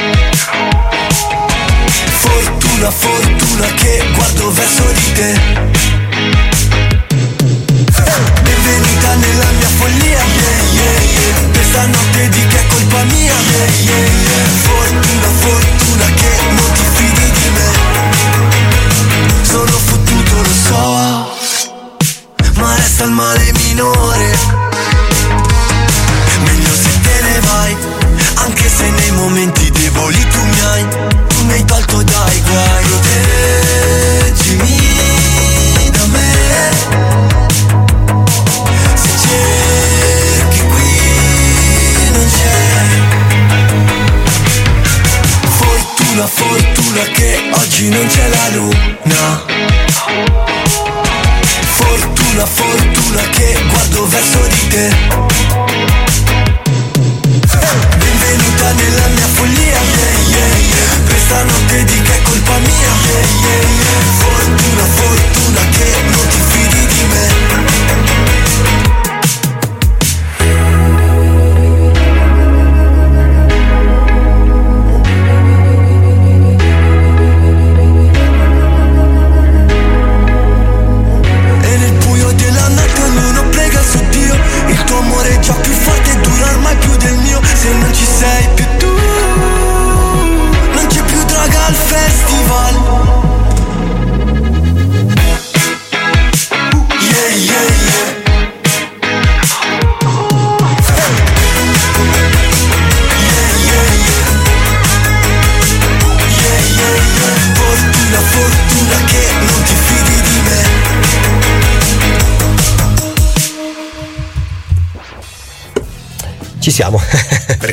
Fortuna, fortuna che guardo verso di te.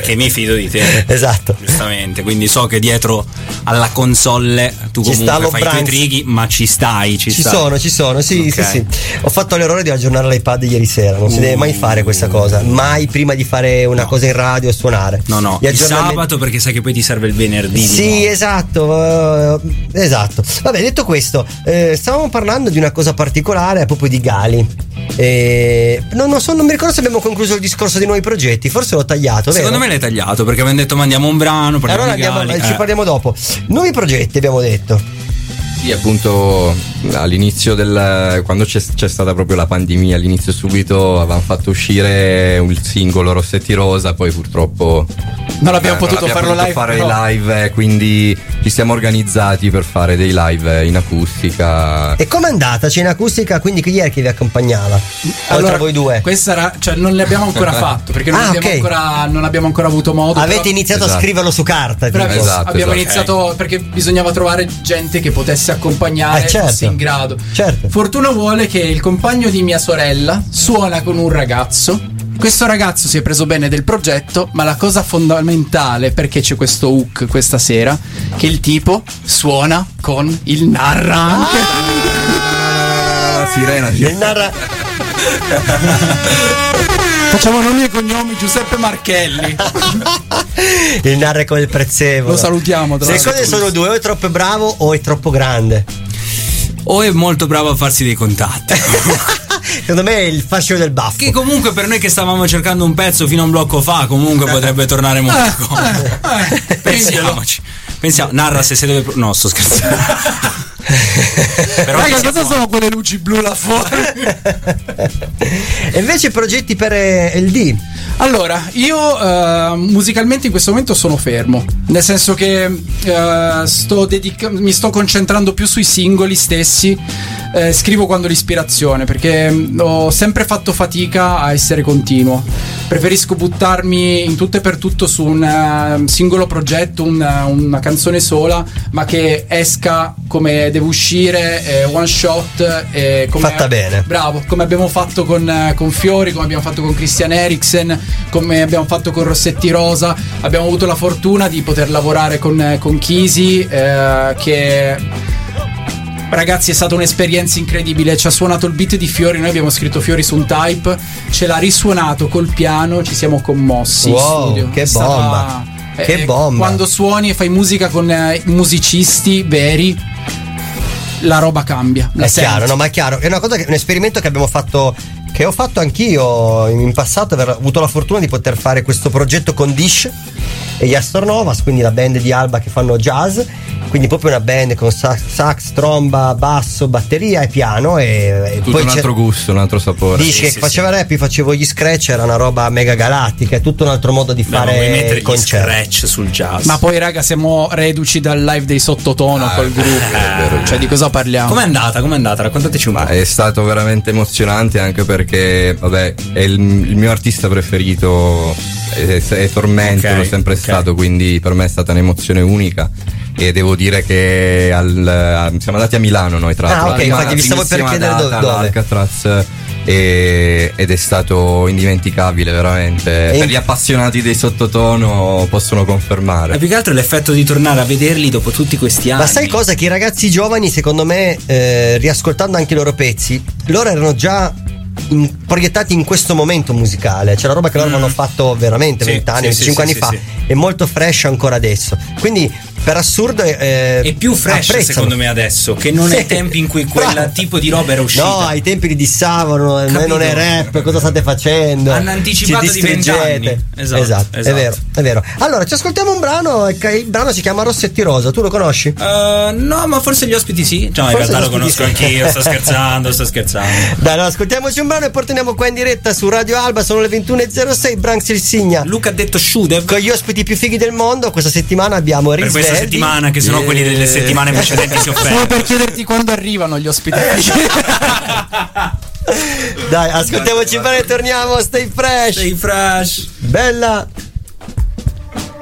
Perché mi fido di te. esatto. Giustamente, quindi so che dietro alla console tu Ci comunque fai i tuoi trighi, ma ci stai, ci, Ci stai. sono, ci sono, sì, Ok. sì, sì. Ho fatto l'errore di aggiornare l'iPad ieri sera, non si deve mai fare questa cosa, mai prima di fare una cosa in radio e suonare. No, no, il sabato perché sai che poi ti serve il venerdì. Sì, esatto, eh, esatto. Vabbè, detto questo, eh, stavamo parlando di una cosa particolare, proprio di Gali. Eh, non, non so, non mi ricordo se abbiamo concluso il discorso dei nuovi progetti, forse l'ho tagliato, vero? Secondo me l'hai tagliato perché abbiamo detto mandiamo un brano, parliamo Allora di andiamo, Gali, ci eh. parliamo dopo. Nuovi progetti abbiamo detto. Sì, appunto all'inizio del quando c'è, c'è stata proprio la pandemia, all'inizio subito avevamo fatto uscire il singolo Rossetti Rosa, poi purtroppo Non abbiamo eh, potuto abbiamo farlo potuto live, fare però. i live, eh, quindi ci siamo organizzati per fare dei live in acustica. E com'è andata? C'è in acustica, quindi chi è che vi accompagnava? Oltre a voi due. Questa era, cioè non ne abbiamo ancora fatto perché non, Ah, abbiamo, ok. ancora, non abbiamo ancora avuto modo. Avete però- iniziato a Esatto. scriverlo su carta. tipo. Esatto, abbiamo esatto. iniziato perché bisognava trovare gente che potesse accompagnare Eh, certo. fosse in grado. Certo. Fortuna vuole che il compagno di mia sorella suona con un ragazzo. Questo ragazzo si è preso bene del progetto, ma la cosa fondamentale perché c'è questo hook questa sera, che il tipo suona con il narra anche. La sirena, Il narra- Facciamo nomi e cognomi Giuseppe Marchelli. il narra con il prezzemolo. Lo salutiamo. tra Le cose sono due, o è troppo bravo o è troppo grande. O è molto bravo a farsi dei contatti. Secondo me è il fascio del baffo. che comunque per noi che stavamo cercando un pezzo fino a un blocco fa, comunque potrebbe tornare molto comodo. Pensiamoci. Pensiamo, narra se sei dove. No, sto scherzando. Però Raga, cosa siamo- sono quelle luci blu là fuori? E invece progetti per eh, il D. Allora, io eh, musicalmente in questo momento sono fermo, nel senso che eh, sto dedica- mi sto concentrando più sui singoli stessi, eh, scrivo quando l'ispirazione, perché mm, ho sempre fatto fatica a essere continuo. Preferisco buttarmi in tutto e per tutto su un eh, singolo progetto, una, una canzone sola, ma che esca come deve uscire, eh, one shot. eh, come Fatta bene. Bravo, come abbiamo fatto con, con Fiori, come abbiamo fatto con Christian Eriksen, come abbiamo fatto con Rossetti Rosa. Abbiamo avuto la fortuna di poter lavorare con, eh, con Chisi, eh, che Ragazzi, è stata un'esperienza incredibile. Ci ha suonato il beat di Fiori. Noi abbiamo scritto Fiori su un type. Ce l'ha risuonato col piano. Ci siamo commossi. Wow, che stata- bomba. eh, Che bomba. Quando suoni e fai musica con eh, musicisti veri, la roba cambia. La è senti. chiaro, no, ma è chiaro. È una cosa che, un esperimento che abbiamo fatto. Che ho fatto anch'io in passato, aver avuto la fortuna di poter fare questo progetto con Dish e gli Astronovas, quindi la band di Alba che fanno jazz. Quindi proprio una band con sax, sax, tromba, basso, batteria e piano. E, e Tutto poi un altro gusto, un altro sapore. Dici che faceva rap, io facevo gli scratch, era una roba mega galattica, è tutto un altro modo di Beh, ma fare il gli concerto. scratch sul jazz. Ma poi, raga, siamo reduci dal live dei sottotono Ah, col è gruppo. vero, è vero. Cioè, di cosa parliamo? Com'è andata? Com'è andata? Raccontateci un po'. È stato veramente emozionante anche perché, vabbè, è il, il mio artista preferito, è, è Tormento, Ok, l'ho sempre ok. stato, quindi per me è stata un'emozione unica. E devo dire che al- a- siamo andati a Milano noi tra Ah, l'altro. ok, La prima- infatti vi stavo per chiedere data do- dove. all'Alcatraz e- ed è stato indimenticabile veramente. E- Per gli appassionati dei sottotono possono confermare. Ma più che altro l'effetto di tornare a vederli dopo tutti questi anni. Ma sai cosa? Che i ragazzi giovani, secondo me, eh, riascoltando anche i loro pezzi, loro erano già in- proiettati in questo momento musicale. C'è la roba che loro hanno fatto veramente Mm. Sì, 20 anni, sì, 25 sì, anni fa. È molto fresh ancora adesso. Quindi, per assurdo, eh, È più fresh apprezzano. secondo me adesso, che non Sì. ai tempi in cui quel Bravo. tipo di roba era uscita. No, ai tempi li dissavano, eh, Capito. non è rap, cosa state facendo? Hanno anticipato Ci di vent'anni. Esatto, esatto, è esatto. vero, è vero. Allora, ci ascoltiamo un brano, il brano si chiama Rossetti Rosa, tu lo conosci? Eh, no, ma forse gli ospiti sì. No, in Forse realtà gli lo conosco sì. anch'io. Sto scherzando, sto scherzando. Dai, allora ascoltiamoci un brano e poi torniamo qua in diretta su Radio Alba, sono le 21.06, Branx il Signa. Luca ha detto Shudev. Con gli ospiti più fighi del mondo, questa settimana abbiamo Risveldi. Questa settimana, che sennò quelli delle settimane precedenti si Solo offendono. per chiederti quando arrivano gli ospiti. Dai, ascoltiamoci brano e torniamo, stay fresh. Stay fresh. Bella.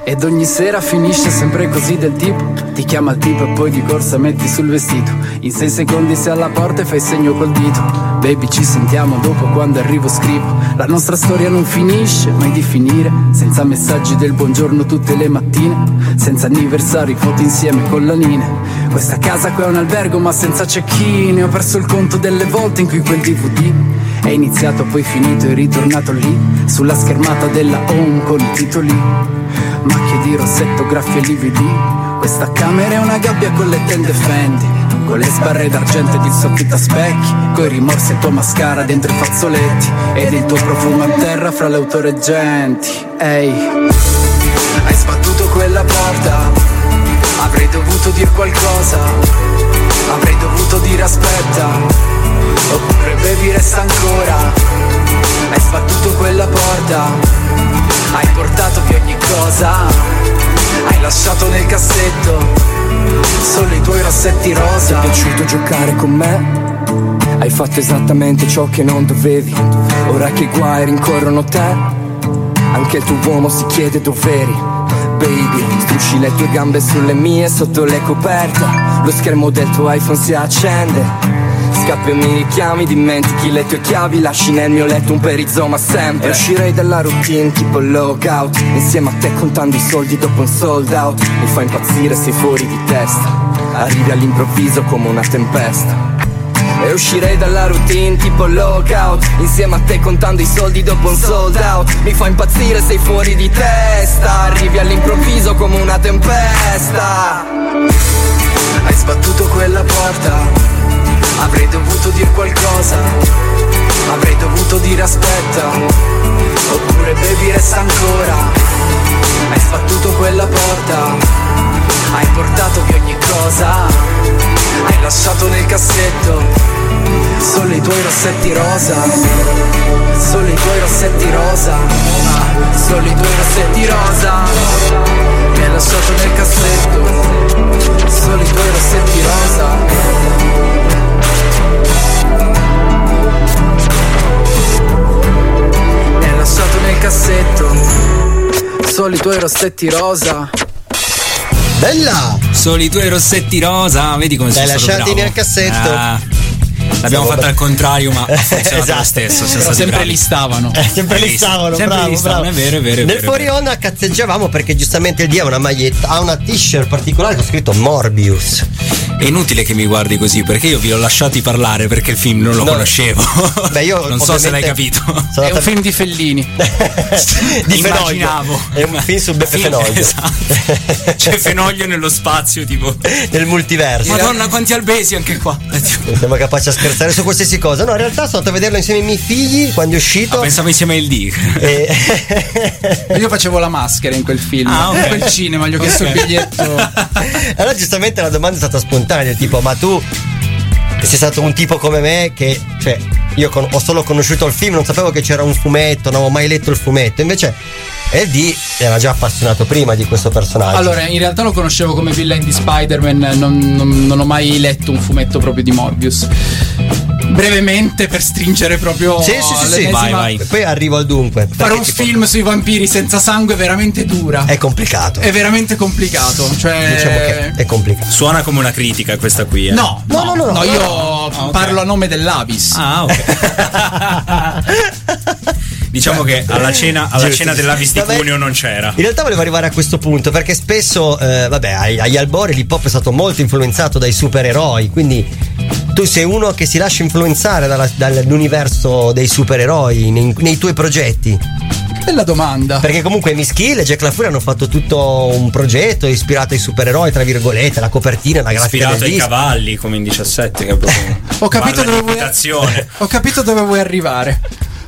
Ed ogni sera finisce sempre così del tipo Ti chiama il tipo e poi di corsa metti sul vestito. In sei secondi sei alla porta e fai segno col dito. Baby ci sentiamo dopo quando arrivo scrivo. La nostra storia non finisce mai di finire. Senza messaggi del buongiorno tutte le mattine. Senza anniversari, foto insieme con la Nine Questa casa qui è un albergo ma senza cecchine Ho perso il conto delle volte in cui quel DVD è iniziato poi finito e ritornato lì. Sulla schermata della home con i titoli Macchie di rossetto, graffie e lividi. Questa camera è una gabbia con le tende Fendi Con le sbarre d'argento ed il soffitto a specchi Coi rimorsi e tua mascara dentro i fazzoletti Ed il tuo profumo a terra fra le autoreggenti. Ehi Hai sbattuto quella porta Avrei dovuto dir qualcosa Avrei dovuto dire aspetta Oppure bevi resta ancora. Hai sbattuto quella porta cosa Hai lasciato nel cassetto Solo i tuoi rossetti rosa Ti è piaciuto giocare con me? Hai fatto esattamente ciò che non dovevi. Ora che i guai rincorrono te, anche il tuo uomo si chiede dov'eri. Baby, strusci le tue gambe sulle mie sotto le coperte. Lo schermo del tuo iPhone si accende. Scappi e mi richiami, dimentichi le tue chiavi, lasci nel mio letto un perizoma sempre. E uscirei dalla routine tipo lockout, insieme a te contando i soldi dopo un sold out. Mi fa impazzire, sei fuori di testa. Arrivi all'improvviso come una tempesta. E uscirei dalla routine tipo lockout Insieme a te contando i soldi dopo un sold out Mi fa impazzire, sei fuori di testa Arrivi all'improvviso come una tempesta Hai sbattuto quella porta Avrei dovuto dir qualcosa. Avrei dovuto dire aspetta. Oppure bevi resta ancora Hai sbattuto quella porta. Hai portato via ogni cosa. Hai lasciato nel cassetto Solo i tuoi rossetti rosa. Solo i tuoi rossetti rosa. Solo i tuoi rossetti rosa. Mi hai lasciato nel cassetto. Solo i tuoi rossetti rosa cassetto Solo i tuoi rossetti rosa Bella! Solo i tuoi rossetti rosa, vedi come Dai, sono stato lasciati bravo. nel cassetto. Ah, l'abbiamo fatto al contrario, ma Esatto. lo stesso. sempre bravi. li stavano. Eh, sempre Bellissimo. stavano, Sempre bravo, lì stavano, bravo. è vero, è vero, è Nel fuori onda cazzeggiavamo perché giustamente il dia ha una maglietta, ha una t-shirt particolare con scritto Morbius. È inutile che mi guardi così perché io vi ho lasciati parlare perché il film non lo No. conoscevo. Beh, io non so se l'hai capito. È un film di Fellini. di Fenoglio. Immaginavo. È un film su Beppe Fenoglio. Esatto. C'è Fenoglio nello spazio, tipo. Nel multiverso. Madonna, quanti albesi anche qua. Siamo capaci a scherzare su qualsiasi cosa. No, in realtà sono andato a vederlo insieme ai miei figli quando è uscito. Ah, pensavo insieme al D. E- Io facevo la maschera in quel film. Ah, ok. In quel cinema, gli ho chiesto il Ok. biglietto. allora, giustamente la domanda è stata spontanea: tipo, ma tu sei stato un tipo come me che, cioè, io con- ho solo conosciuto il film, non sapevo che c'era un fumetto, non avevo mai letto il fumetto. Invece, LD era già appassionato prima di questo personaggio. Allora, in realtà lo conoscevo come villain di Spider-Man, non, non- non ho mai letto un fumetto proprio di Morbius. Brevemente per stringere proprio Sì, sì, sì, sì. l'ennesima- Poi arrivo al dunque. Fare un film sui vampiri senza sangue è veramente dura. È complicato. È veramente complicato. Cioè. Diciamo che è complicato. Suona come una critica questa qui. Eh. No, no, no, no, io parlo a nome dell'Avis. Ah, Diciamo che alla cena, alla Giusto. cena dell'Avis di Vabbè. Cuneo non c'era. In realtà volevo arrivare a questo punto perché spesso, eh, vabbè, agli albori l'hip hop è stato molto influenzato dai supereroi, quindi tu sei uno che si lascia influenzare dalla- dall'universo dei supereroi nei, nei tuoi progetti. Bella domanda. Perché comunque Mischil e Jack LaFuria hanno fatto tutto un progetto ispirato ai supereroi, tra virgolette, la copertina, la grafica Ispirato ai disco. cavalli come in 17 che proprio Ho capito dove vuoi. Ho capito dove vuoi arrivare.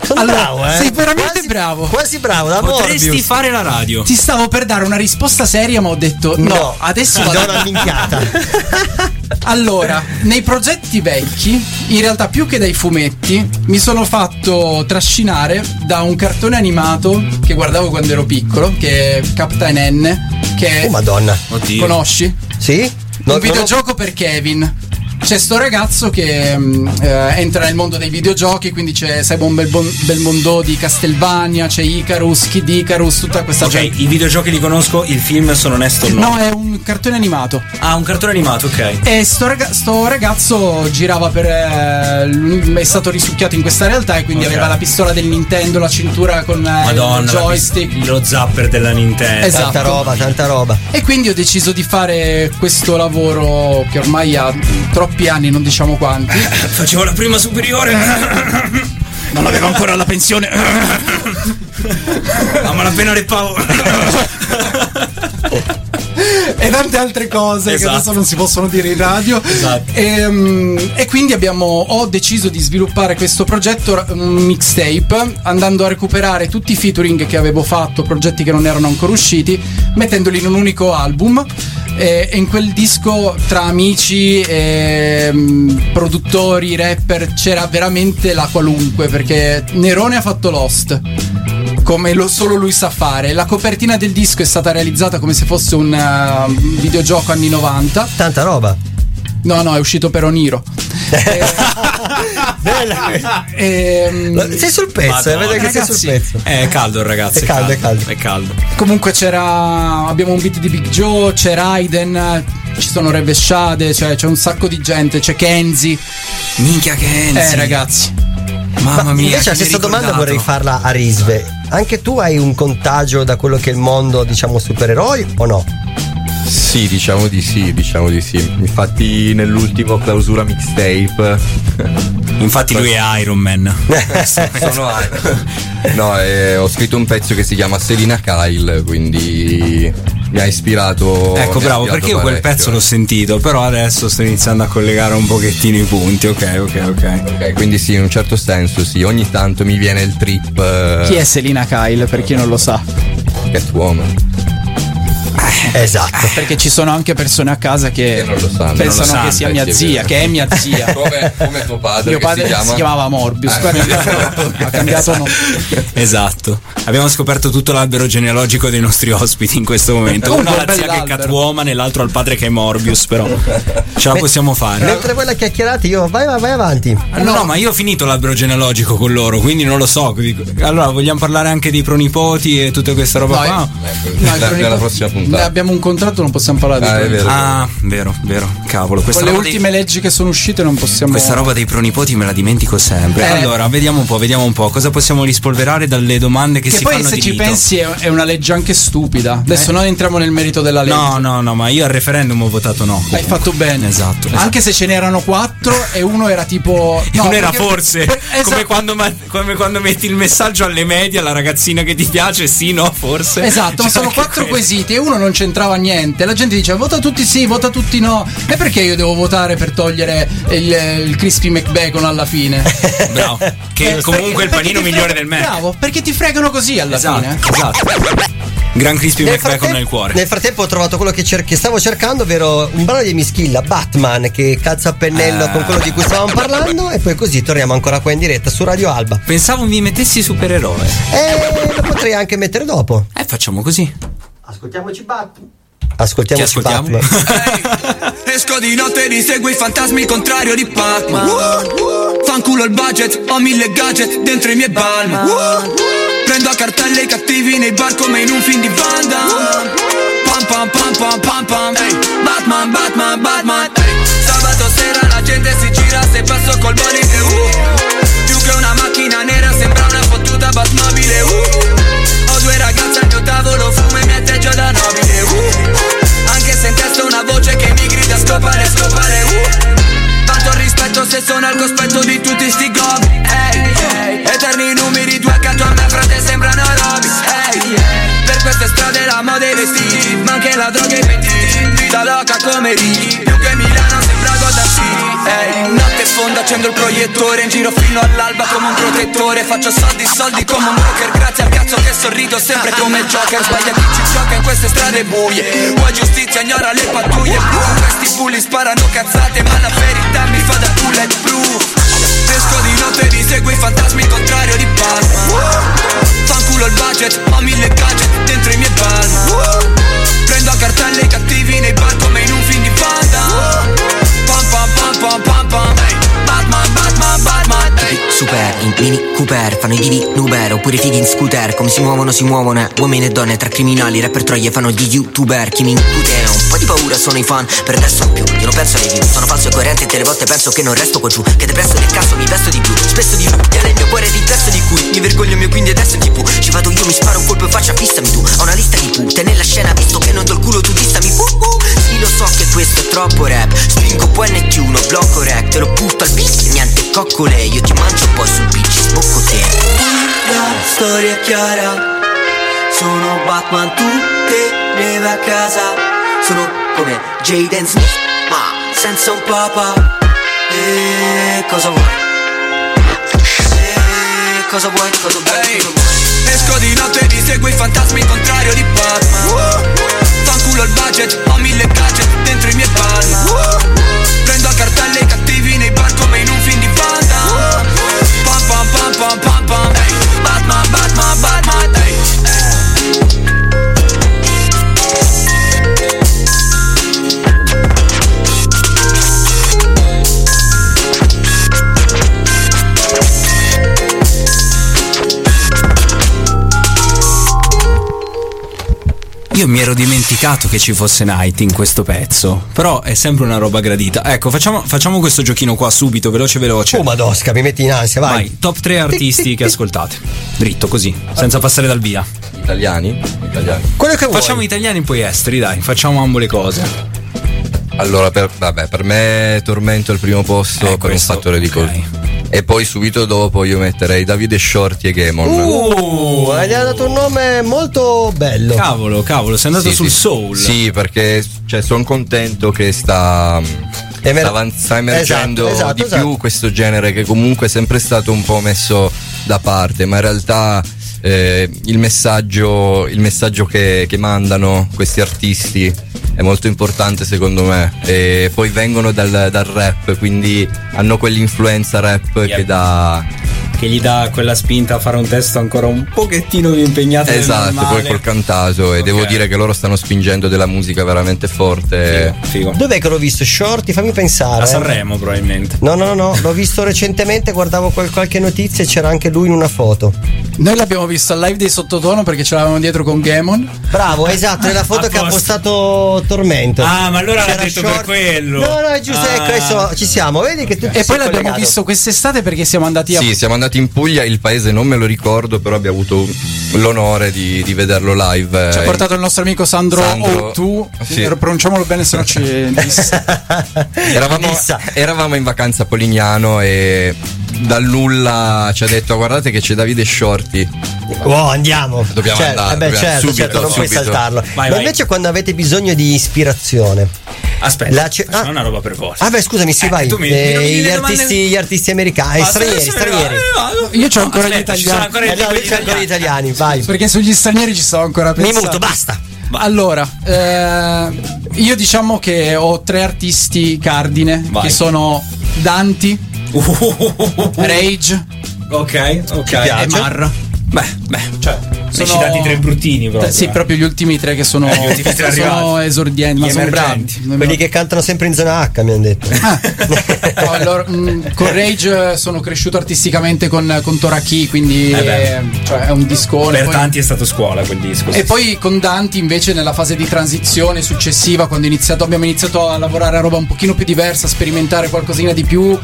Sono bravo, eh. Sei veramente bravo. Quasi bravo, da Potresti Morbius. fare la radio. Ti stavo per dare una risposta seria, ma ho detto no. No, adesso ti vado do una minchiata. Allora, nei progetti vecchi, in realtà più che dai fumetti, mi sono fatto trascinare da un cartone animato che guardavo quando ero piccolo, che è Captain N, che Oh madonna. conosci? Sì? un videogioco per Kevin. C'è sto ragazzo che mm, eh, entra nel mondo dei videogiochi, quindi c'è Simon Belbon- Belmondo di Castlevania, c'è Icarus, Kid Icarus, tutta questa Ok, gente. i videogiochi li conosco, il film sono onesto o no? No, è un cartone animato. Ah, un cartone animato, ok. E sto, raga- sto ragazzo girava per. eh, è stato risucchiato in questa realtà e quindi Ok. aveva la pistola del Nintendo, la cintura con eh, Madonna, il joystick. pis- lo zapper della Nintendo. Esatto. Tanta roba, tanta roba. E quindi ho deciso di fare questo lavoro che ormai ha troppi anni, non diciamo quanti. Facevo la prima superiore. Non avevo ancora la pensione. a malapena repavo. e tante altre cose che Esatto. adesso non si possono dire in radio. Esatto. E, mm, e quindi abbiamo, ho deciso di sviluppare questo progetto, un mixtape, andando a recuperare tutti i featuring che avevo fatto, progetti che non erano ancora usciti, mettendoli in un unico album. E in quel disco tra amici, e, mm, produttori, rapper c'era veramente la qualunque perché Nerone ha fatto Lost come lo solo lui sa fare. La copertina del disco è stata realizzata come se fosse un uh, videogioco anni 90. Tanta roba. No, no, è uscito per Oniro. Bella Ehm, Sei sul pezzo, eh, Madonna, vedo che sei ragazzi. sul pezzo. È caldo il ragazzo. È caldo, è caldo. È caldo. Comunque c'era. Abbiamo un beat di Big Joe, c'è Raiden, ci sono Revesciade, cioè c'è un sacco di gente, c'è Kenzie. Minchia Kenzie. Eh, ragazzi. Mamma mia. Invece la stessa domanda vorrei farla a Risve. Anche tu hai un contagio da quello che è il mondo, diciamo, supereroi o no? Sì, diciamo di sì, diciamo di sì. Infatti nell'ultimo clausura mixtape Infatti lui è Iron Man. sono No, eh, ho scritto un pezzo che si chiama Selina Kyle, quindi mi ha ispirato. Ecco, bravo, ispirato perché io quel pezzo l'ho sentito, però adesso sto iniziando a collegare un pochettino i punti. Ok, ok, ok. Ok, quindi sì, in un certo senso sì, ogni tanto mi viene il trip. eh, Chi è Selina Kyle, per chi non lo sa? Catwoman. Esatto. Perché ci sono anche persone a casa che, non lo sanno. pensano Non lo sanno, che sia eh, mia zia, che è mia zia. Come, come tuo padre? Mio che padre si, chiama? chiamava Morbius, Ah, ha cambiato nome. Esatto. Abbiamo scoperto tutto l'albero genealogico dei nostri ospiti in questo momento. Un Uno ha bel la zia che è. Catwoman e l'altro ha il padre che è Morbius, però ce la possiamo fare. Mentre voi la chiacchierate, io vai, vai, vai avanti. Ah, No, no, ma io ho finito l'albero genealogico con loro, quindi non lo so. Allora, vogliamo parlare anche dei pronipoti e tutta questa roba No, qua? No, i proni- nella prossima puntata. Abbiamo un contratto, non possiamo parlare di Ah, proni- vero. Ah, vero, vero. Cavolo, questa Con le roba dei- ultime leggi che sono uscite non possiamo. Questa roba dei pronipoti me la dimentico sempre. Eh. Allora, vediamo un po', vediamo un po'. Cosa possiamo rispolverare dalle domande che, Che si poi fanno se di ci rito? pensi è, è una legge anche stupida. Adesso Eh. non entriamo nel merito della legge. No, no, no, ma io al referendum ho votato no. Hai fatto bene. Esatto. esatto. Anche se ce n'erano quattro e uno era tipo. No, non era perché- forse esatto. come, quando, ma- come quando metti il messaggio alle medie alla ragazzina che ti piace, sì, no, forse. Esatto, ma C'è sono quattro quello. quesiti e uno non c'entrava niente. La gente diceva vota tutti sì, vota tutti no. E perché io devo votare per togliere il, il crispy McBacon alla fine? Bravo. Che Eh, comunque è il perché panino migliore del Mac. Bravo, perché ti fregano così alla Esatto, fine. esatto. Gran crispy Nel McBacon nel cuore. Nel frattempo ho trovato quello che, cer- che stavo cercando, ovvero un brano di Mischilla, Batman, che calza a pennello Ah. con quello di cui stavamo parlando. E poi così torniamo ancora qua in diretta su Radio Alba. Pensavo mi mettessi supereroe. E lo potrei anche mettere dopo. Eh, facciamo così. Ascoltiamoci Batman. Ascoltiamoci ascoltiamo? Batman. Esco di notte e inseguo i fantasmi il contrario di Pac-Man Fanculo il budget, ho mille gadget dentro i miei balm Uh! Prendo a cartelle i cattivi nei bar come in un film di Van Damme Pam pam pam pam pam pam Batman, Batman, Batman Sabato sera la gente si gira se passo col bolide uh! Più che una macchina nera sembra una fottuta Batmobile uh! Tavolo, fumo e mi atteggio da nobile uh! Anche se in testa una voce che mi grida scopare, scopare uh! Tanto rispetto se sono al cospetto di tutti sti gobi Ehi, ehi, eterni numeri due accanto a me frate sembrano Robis Ehi, per queste strade la moda e i vestiti Ma anche la droga e i pentiti Vita loca come Righi Più che Milano Gotham City Ehi, notte fonda accendo il proiettore In giro fino all'alba come un protettore. Faccio soldi, soldi come un broker Grazie al cazzo che sorrido sempre come Joker. Sbaglia chi ci gioca in queste strade buie. Vuoi giustizia, ignora le pattuglie blu. Questi bulli sparano cazzate Ma la verità mi fa da bulletproof Esco di notte e mi segui i fantasmi contrario di Batman Fanculo il budget, ho mille gadget dentro i miei palm Prendo a cartelle i cattivi nei bar come in un film di Pam pam pam Ehi, Batman, Batman, Batman ehi. Super, in mini Cooper, fanno i divi Nuber oppure i fighi in scooter. Come si muovono si muovono, eh. uomini e donne tra criminali Rapper troie fanno gli youtuber, chi mi incute. Un po' di paura sono i fan, per adesso più. Io non penso alle view, sono falso e coerente E te le volte penso che non resto qua giù. Che depresso del cazzo mi vesto di blu, spesso di blu Viene il mio cuore riflesso di cui Mi vergogno mio quindi adesso in tv Ci vado io, mi sparo un colpo e faccia fissami tu. Ho una lista di putte nella scena visto che non do il culo tu dissami uh, uh. Lo so che questo è troppo rap. Spingo poi NT1, blocco rec Te lo butto al beat, niente coccole. Io ti mangio poi sul beach, sbocco te. La storia è chiara. Sono Batman, tu te ne vai a casa. Sono come Jaden Smith Ma Senza un papa. E cosa vuoi? E cosa vuoi? Cosa vuoi? Esco di notte e mi segui i fantasmi contrario di Batman Fanculo il budget, ho mille gadget dentro i miei palm ero dimenticato che ci fosse Night in questo pezzo. Però è sempre una roba gradita. Ecco, facciamo, facciamo questo giochino qua subito, veloce veloce. Oh madosca, mi metti in ansia, vai. Vai, top 3 artisti che ascoltate. Dritto così, senza passare dal via. Italiani? Italiani. Quello che vuoi. Facciamo italiani poi esteri, dai, facciamo ambo le cose. Allora, per, vabbè, per me Tormento è il primo posto per un questo, fattore di colpo. E poi subito dopo io metterei Davide Shorty e Gamon. Uh, hai dato un nome molto bello. Cavolo, cavolo, sei andato Sì, sul sì. soul. Sì, perché cioè, sono contento che sta, Emer- sta sta emergendo Esatto, esatto, di esatto. più questo genere che comunque è sempre stato un po' messo da parte, ma in realtà eh, il messaggio, il messaggio che, che mandano questi artisti è molto importante secondo me. E poi vengono dal, dal rap, quindi hanno quell'influenza rap che dà Che gli dà quella spinta a fare un testo ancora un pochettino più impegnato. Esatto, poi col cantato e devo dire che loro stanno spingendo della musica veramente forte. Figo. Dov'è che l'ho visto? Shorty, fammi pensare. A Sanremo probabilmente. No, no, no, l'ho visto recentemente, guardavo qual- qualche notizia e c'era anche lui in una foto. Noi l'abbiamo visto al live dei sottotono perché ce l'avevamo dietro con Gamon. Bravo, esatto, nella foto che ha postato Tormento. Ah, ma allora l'ha detto per quello. No, no, è giusto, Ah. ecco, adesso ci siamo, vedi che tu E poi l'abbiamo visto quest'estate perché siamo andati a. Sì, siamo andati in Puglia, il paese non me lo ricordo, però abbiamo avuto l'onore di, di vederlo live. Ci ha eh, portato il nostro amico Sandro, Sandro, O2. sì. Pronunciamolo bene, se no ci. Eravamo, eravamo in vacanza a Polignano e dal nulla ci ha detto guardate che c'è Davide Shorty. Oh, andiamo. Dobbiamo Cioè, andare, eh beh, dobbiamo- certo, subito, certo, non puoi subito. saltarlo. Vai, Ma vai. invece quando avete bisogno di ispirazione. Aspetta, La ce- facciamo una roba per voi. Ah, beh, scusami, sì, Eh, vai. tu mi- Eh, mi gli, le domande- artisti, gli artisti americani, Ma stranieri, stranieri. Io c'ho ancora gli Aspetta, sono italiani. ancora Eh, no, c'è ancora gli italiani. vai. Perché sugli stranieri ci sto ancora pensando. Minuto, basta. Allora, eh, io diciamo che ho tre artisti cardine Vai. che sono Danti, Rage Ok, ok. e Marra. Beh, beh, cioè. Hai citati tre bruttini proprio. Sì, proprio gli ultimi tre che sono, Eh, ultimi tre sono esordienti, ma sono bravi. Quelli che cantano sempre in zona H, mi hanno detto. No, allora, mh, con Rage eh, sono cresciuto artisticamente con, con Toraki, quindi Eh eh, cioè, è un discone. Per poi- tanti è stato scuola quel disco. E poi con Danti invece nella fase di transizione successiva, quando iniziato- abbiamo iniziato a lavorare a roba un pochino più diversa, a sperimentare qualcosina di più,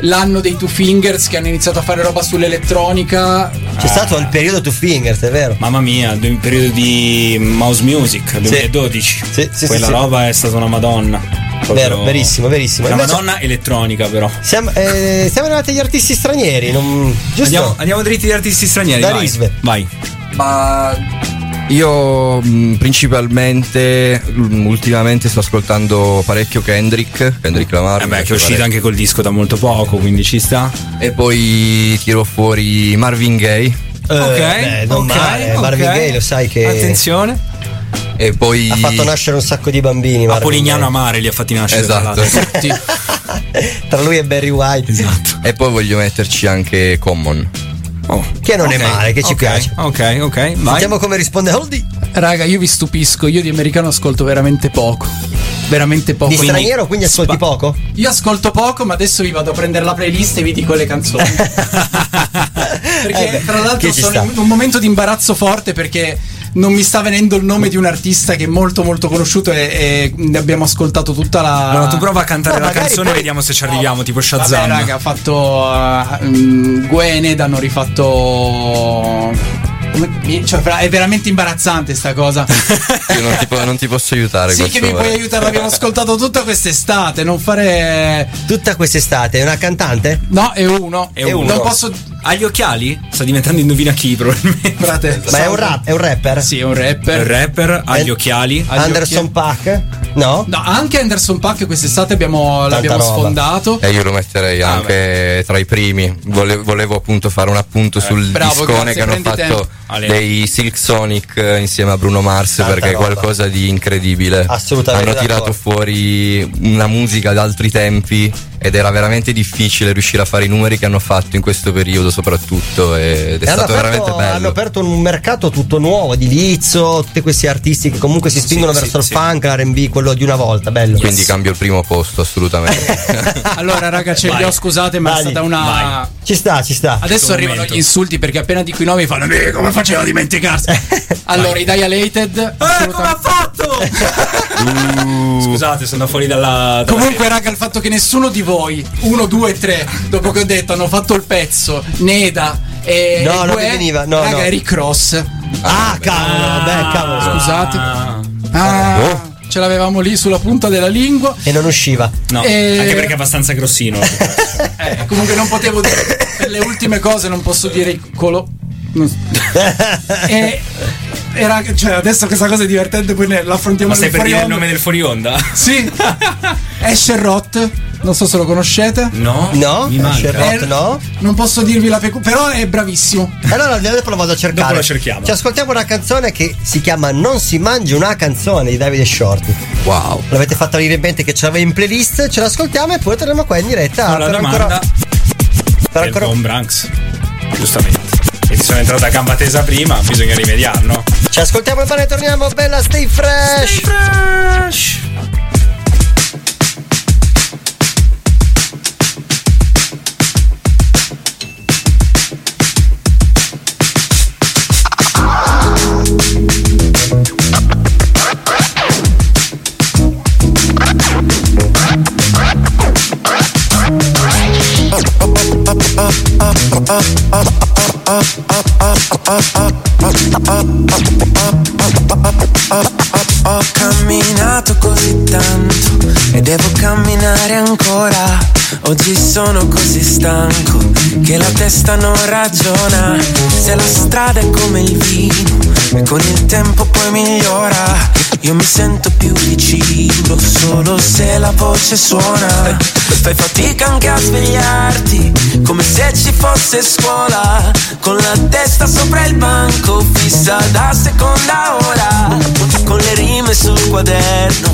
l'anno dei Two Fingers che hanno iniziato a fare roba sull'elettronica. C'è stato il periodo Two Fingers, è vero? Mamma mia, il periodo di Mouse Music 2012. Sì, sì, Quella sì. roba è stata una madonna. Proprio- Vero, verissimo, verissimo. Una Invece- madonna elettronica, però. Siamo, eh, siamo arrivati agli artisti stranieri, non, giusto? Andiamo, andiamo dritti agli artisti stranieri. Da vai. Risve. Vai. Ma io mh, principalmente mh, ultimamente sto ascoltando parecchio Kendrick, Kendrick Lamar. Eh beh, che è uscito parecchio. anche col disco da molto poco, quindi ci sta. E poi tiro fuori Marvin Gaye. Eh, ok, beh, non ok, male. Marvin Gaye lo sai che Attenzione. E poi ha fatto nascere un sacco di bambini. A Polignano. Amare li ha fatti nascere. Esatto. Tra lui e Barry White. Esatto. E poi voglio metterci anche Common. Oh. Che non Ok, è male, che ci ok, piace. Ok, ok, vai. Sentiamo come risponde Holdy. Raga, io vi stupisco, io di americano ascolto veramente poco. Veramente poco. Di Quindi- straniero quindi ascolti poco? Io ascolto poco, ma adesso vi vado a prendere la playlist e vi dico le canzoni. perché Eh beh, tra l'altro sono sta. in un momento di imbarazzo forte perché non mi sta venendo il nome di un artista che è molto molto conosciuto e, e ne abbiamo ascoltato tutta la Allora, tu prova a cantare No, la canzone e poi- vediamo se ci arriviamo, tipo Vabbè, Shazam. raga, ha fatto uh, um, Gwened, hanno rifatto cioè, è veramente imbarazzante sta cosa. Io non ti, po- non ti posso aiutare. sì, che mi puoi è- aiutare, l'abbiamo ascoltato tutta quest'estate, non fare Tutta quest'estate è una cantante? No, è uno. È uno. Non posso Ha gli occhiali? Sta diventando indovina chi, probabilmente. Frate, Ma è un rap, è un rapper? Sì, è un rapper. Il rapper ha Eh, gli occhiali. Ha gli Anderson Pack? No? No, anche Anderson Pack quest'estate abbiamo, l'abbiamo roba. sfondato. E io lo metterei Ah, anche tra i primi. Volevo, volevo appunto fare un appunto sul Eh, bravo, discone grazie, che hanno fatto tempo. Ale. dei Silk Sonic eh, insieme a Bruno Mars Tanta perché è roba. qualcosa di incredibile. Assolutamente Hanno tirato d'accordo. fuori una musica da altri tempi ed era veramente difficile riuscire a fare i numeri che hanno fatto in questo periodo soprattutto ed è E stato aperto, veramente bello. hanno aperto un mercato tutto nuovo di Lizzo, tutti questi artisti che comunque si spingono Sì, verso sì, il sì. funk, l'RB, quello di una volta, bello. Quindi cambio il primo posto assolutamente. Allora, raga, ce li ho, scusate, ma è Vai, stata una. vai. Ci sta, ci sta. Adesso arrivano momento. gli insulti perché appena dico i nomi fanno "Eh, come faceva a dimenticarsi? allora, i Dilated. Eh, come ha fatto? Scusate, sono fuori dalla. dalla Comunque, raga, il fatto che nessuno di voi, uno, due, tre, dopo che ho detto hanno fatto il pezzo, Neda e. No, e non veniva, no, raga, no. Eric Ross. Ah, cavolo, vabbè, cavolo. Scusate. Ah. Ah, Oh. ce l'avevamo lì sulla punta della lingua. E non usciva. No, Eh, anche perché è abbastanza grossino. Eh, comunque non potevo dire per le ultime cose non posso dire il colo. e era, cioè, adesso questa cosa è divertente, poi ne- l'affrontiamo Ma stai per dire il nome del fuori onda? onda. Sì. Asher Roth, non so se lo conoscete. No? No? Mi manca. Sherlock, Eh, no? Non posso dirvi la pecu, però è bravissimo. Allora dopo lo vado a cercare. Dopo lo cerchiamo. Ci ascoltiamo una canzone che si chiama Non si mangia una canzone di Davide Shorty. wow. L'avete fatta venire in mente che ce l'aveva in playlist, ce l'ascoltiamo e poi torniamo qua in diretta. Con la per domanda ancora, per del ancora- Von Branks. Giustamente. E sono entrata a gamba tesa prima, bisogna rimediare, no? Ci ascoltiamo e poi ne torniamo. Bella, stay fresh. fresh! Ho camminato così tanto e devo camminare ancora. Oggi sono così stanco che la testa non ragiona. Se la strada è come il vino con il tempo poi migliora, io mi sento più vicino solo se la voce suona. Fai fatica anche a svegliarti, come se ci fosse scuola, con la testa sopra il banco, fissa da seconda ora, con le rime sul quaderno,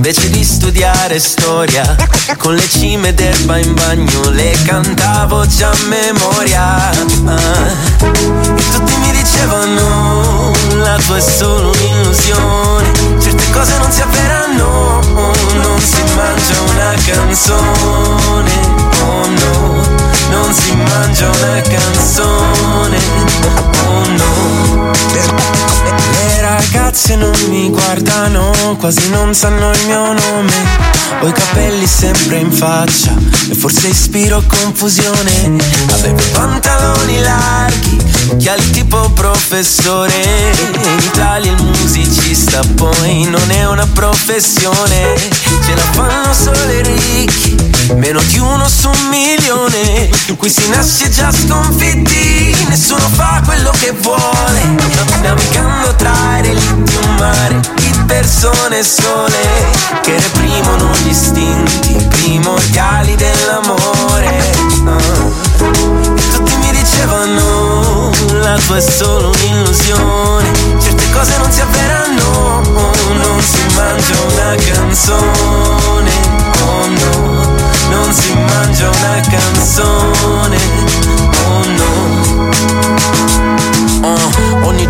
invece di studiare storia, con le cime d'erba in bagno, le cantavo già a memoria. E tutti mi dicevano la tua è solo un'illusione Certe cose non si avveranno Non si mangia una canzone Oh no Non si mangia una canzone Oh no. Le ragazze non mi guardano Quasi non sanno il mio nome ho i capelli sempre in faccia e forse ispiro confusione. Avevo pantaloni larghi, occhiali tipo professore. In Italia il musicista poi non è una professione. Ce la fanno solo i ricchi, meno di uno su un milione. Qui si nasce già sconfitti, nessuno fa quello che vuole. Navigando tra i relitti un mare persone sole che reprimono gli istinti primordiali dell'amore. E tutti mi dicevano la tua è solo un'illusione, certe cose non si avveranno, non si mangia una canzone, oh no, non si mangia una canzone, oh no.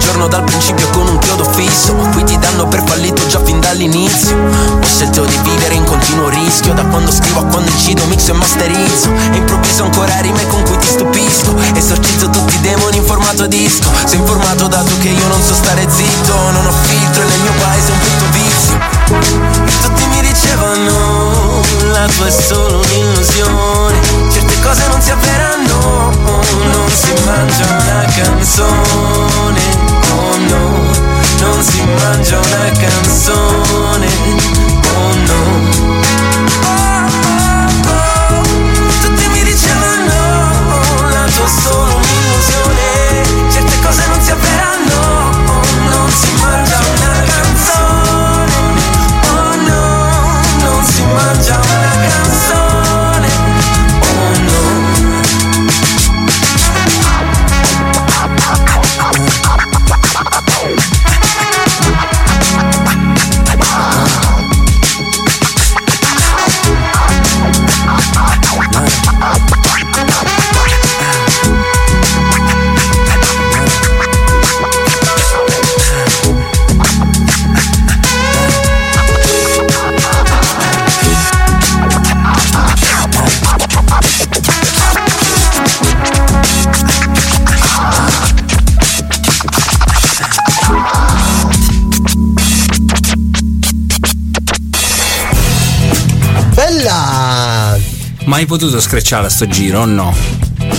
Giorno dal principio con un chiodo fisso Qui ti danno per fallito già fin dall'inizio. Ho scelto di vivere in continuo rischio Da quando scrivo a quando incido, mixo e masterizzo. E improvviso ancora rime con cui ti stupisco. Esorcizzo tutti i demoni in formato disco. Sei informato dato che io non so stare zitto Non ho filtro e nel mio paese è un brutto vizio. E tutti mi dicevano La tua è solo un'illusione cose non si avveranno Non si mangia una canzone Oh no Non si mangia una canzone Oh no. Tutti mi dicevano la tua solo un'illusione Certe cose non si avveranno Mai potuto screcciare a sto giro o no?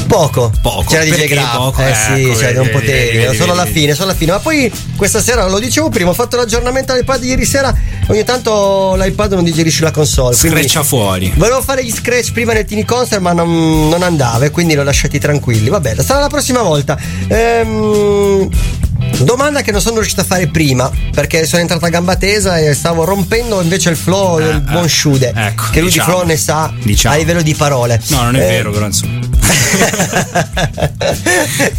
Poco. Poco. C'era DJ Perché Graf. poco? Eh sì, Ecco, cioè, non potevi, vedi, solo alla fine, solo alla fine. Ma poi questa sera, lo dicevo prima, ho fatto l'aggiornamento all'iPad ieri sera, ogni tanto l'iPad non digerisce la console. Screccia fuori. Volevo fare gli scratch prima nel Tiny Concert, ma non, non andava e quindi l'ho lasciati tranquilli. Vabbè, sarà la prossima volta. Ehm, domanda che non sono riuscito a fare prima, perché sono entrata a gamba tesa e stavo rompendo invece il flow del buon Shude. ecco, che lui diciamo. di flow ne sa Diciamo. a livello di parole. No, non è Eh, vero, però insomma.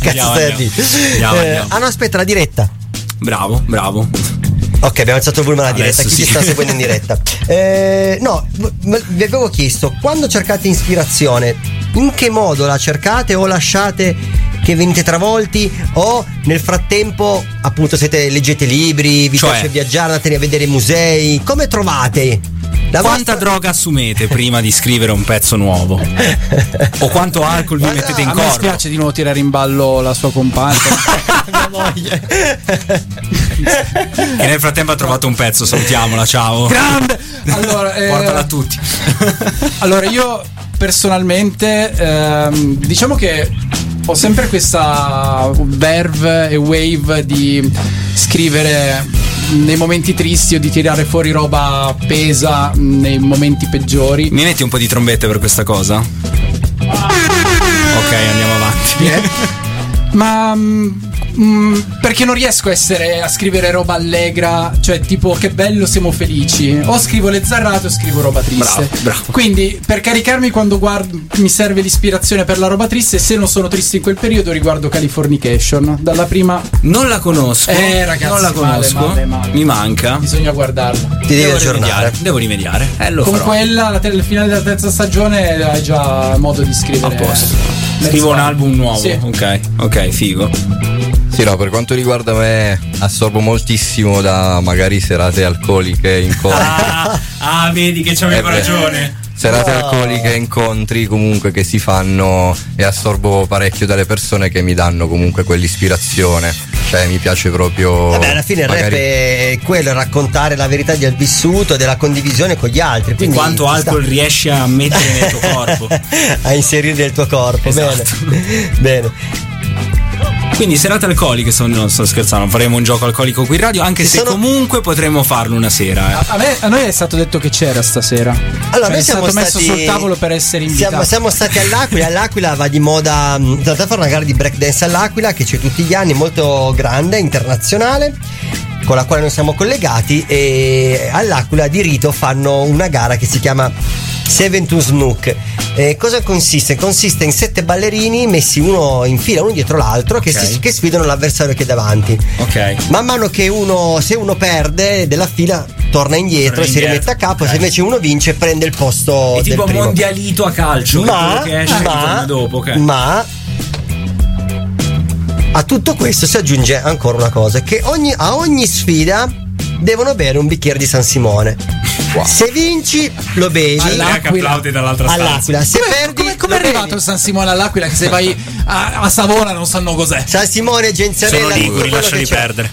Cazzo stai a dire? Andiamo, Eh. Ah no, aspetta, la diretta. Bravo, bravo. Ok, abbiamo alzato il volume alla diretta. Chi sì. ci sta seguendo in diretta? Eh, no, vi avevo chiesto, quando cercate ispirazione, in che modo la cercate o lasciate che venite travolti o nel frattempo appunto siete, leggete libri, vi Cioè? piace viaggiare, andate a vedere musei, come trovate? La Quanta droga assumete prima di scrivere un pezzo nuoo? o quanto alcol vi mettete in corpo? spiace di nuovo tirare in ballo la sua compagna. Che nel frattempo ha trovato un pezzo, salutiamola, ciao. Grande! Allora, eh, Portala a tutti. Allora, io personalmente ehm, diciamo che ho sempre questa verve e wave di scrivere nei momenti tristi o di tirare fuori roba pesa nei momenti peggiori. Mi metti un po' di trombette per questa cosa? Ok, andiamo avanti. Ma mm, perché non riesco a essere a scrivere roba allegra, cioè tipo che bello siamo felici. O scrivo le zarrate o scrivo roba triste. Bravo, bravo. Quindi per caricarmi quando guardo mi serve l'ispirazione per la roba triste, se non sono triste in quel periodo riguardo Californication. Dalla prima Non la conosco. Eh, ragazzi, non la male, conosco. male, male. Mi manca. bisogna guardarla. Ti devo aggiornare. rimediare. Devo rimediare. Eh, lo Con farò. quella, la te- finale della terza stagione hai già modo di scrivere. A posto. Scrivo un album nuovo. Sì. Ok, ok, figo. Sì, no, per quanto riguarda me, assorbo moltissimo da magari serate alcoliche, incontri. Ah, ah, vedi che c'avevo Eh beh. ragione. Serate No. alcoliche, incontri comunque che si fanno e assorbo parecchio dalle persone che mi danno comunque quell'ispirazione. Cioè mi piace proprio. Vabbè, alla fine il rap magari- è quello, raccontare la verità del vissuto, della condivisione con gli altri. E Quindi quanto ci alcol sta. riesci a mettere nel tuo corpo. a inserire nel tuo corpo. Esatto. Bene. Bene. Quindi serate alcoliche, sto, non sto scherzando, faremo un gioco alcolico qui in radio, anche Ci se sono- comunque potremmo farlo una sera. eh. A, me- a noi è stato detto che c'era stasera. Allora, Cioè, noi è siamo stato messo stati- sul tavolo per essere invitati. Siamo, siamo stati all'Aquila, all'Aquila va di moda, mh, in realtà fare una gara di breakdance all'Aquila che c'è tutti gli anni, molto grande, internazionale, con la quale noi siamo collegati e all'Aquila di rito fanno una gara che si chiama Seven to Snook. Eh, cosa consiste? Consiste in sette ballerini messi uno in fila, uno dietro l'altro, che, Ok. si- che sfidano l'avversario che è davanti. Ok. Man mano che uno, se uno perde della fila, torna indietro Torna e si rimette a capo. ok. Se invece uno vince, prende il posto È del tipo mondialito a calcio, Ma, che esce ma, dopo, ok. ma a tutto questo si aggiunge ancora una cosa: che ogni- a ogni sfida devono bere un bicchiere di San Simone. Se vinci, lo bevi. All'Aquila. dall'altra stanza. All'Aquila. Se Come, perdi, come, come è bevi. arrivato il San Simone all'Aquila? Che se vai a, a Savona non sanno cos'è. San Simone, Genzarella, Sono liguri, lasciali perdere.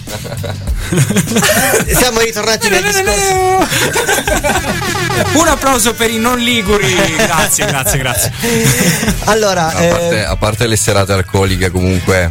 Siamo ritornati nel discorso. Un applauso per i non liguri. Grazie, grazie, grazie. Allora, A parte, eh, a parte le serate alcoliche, comunque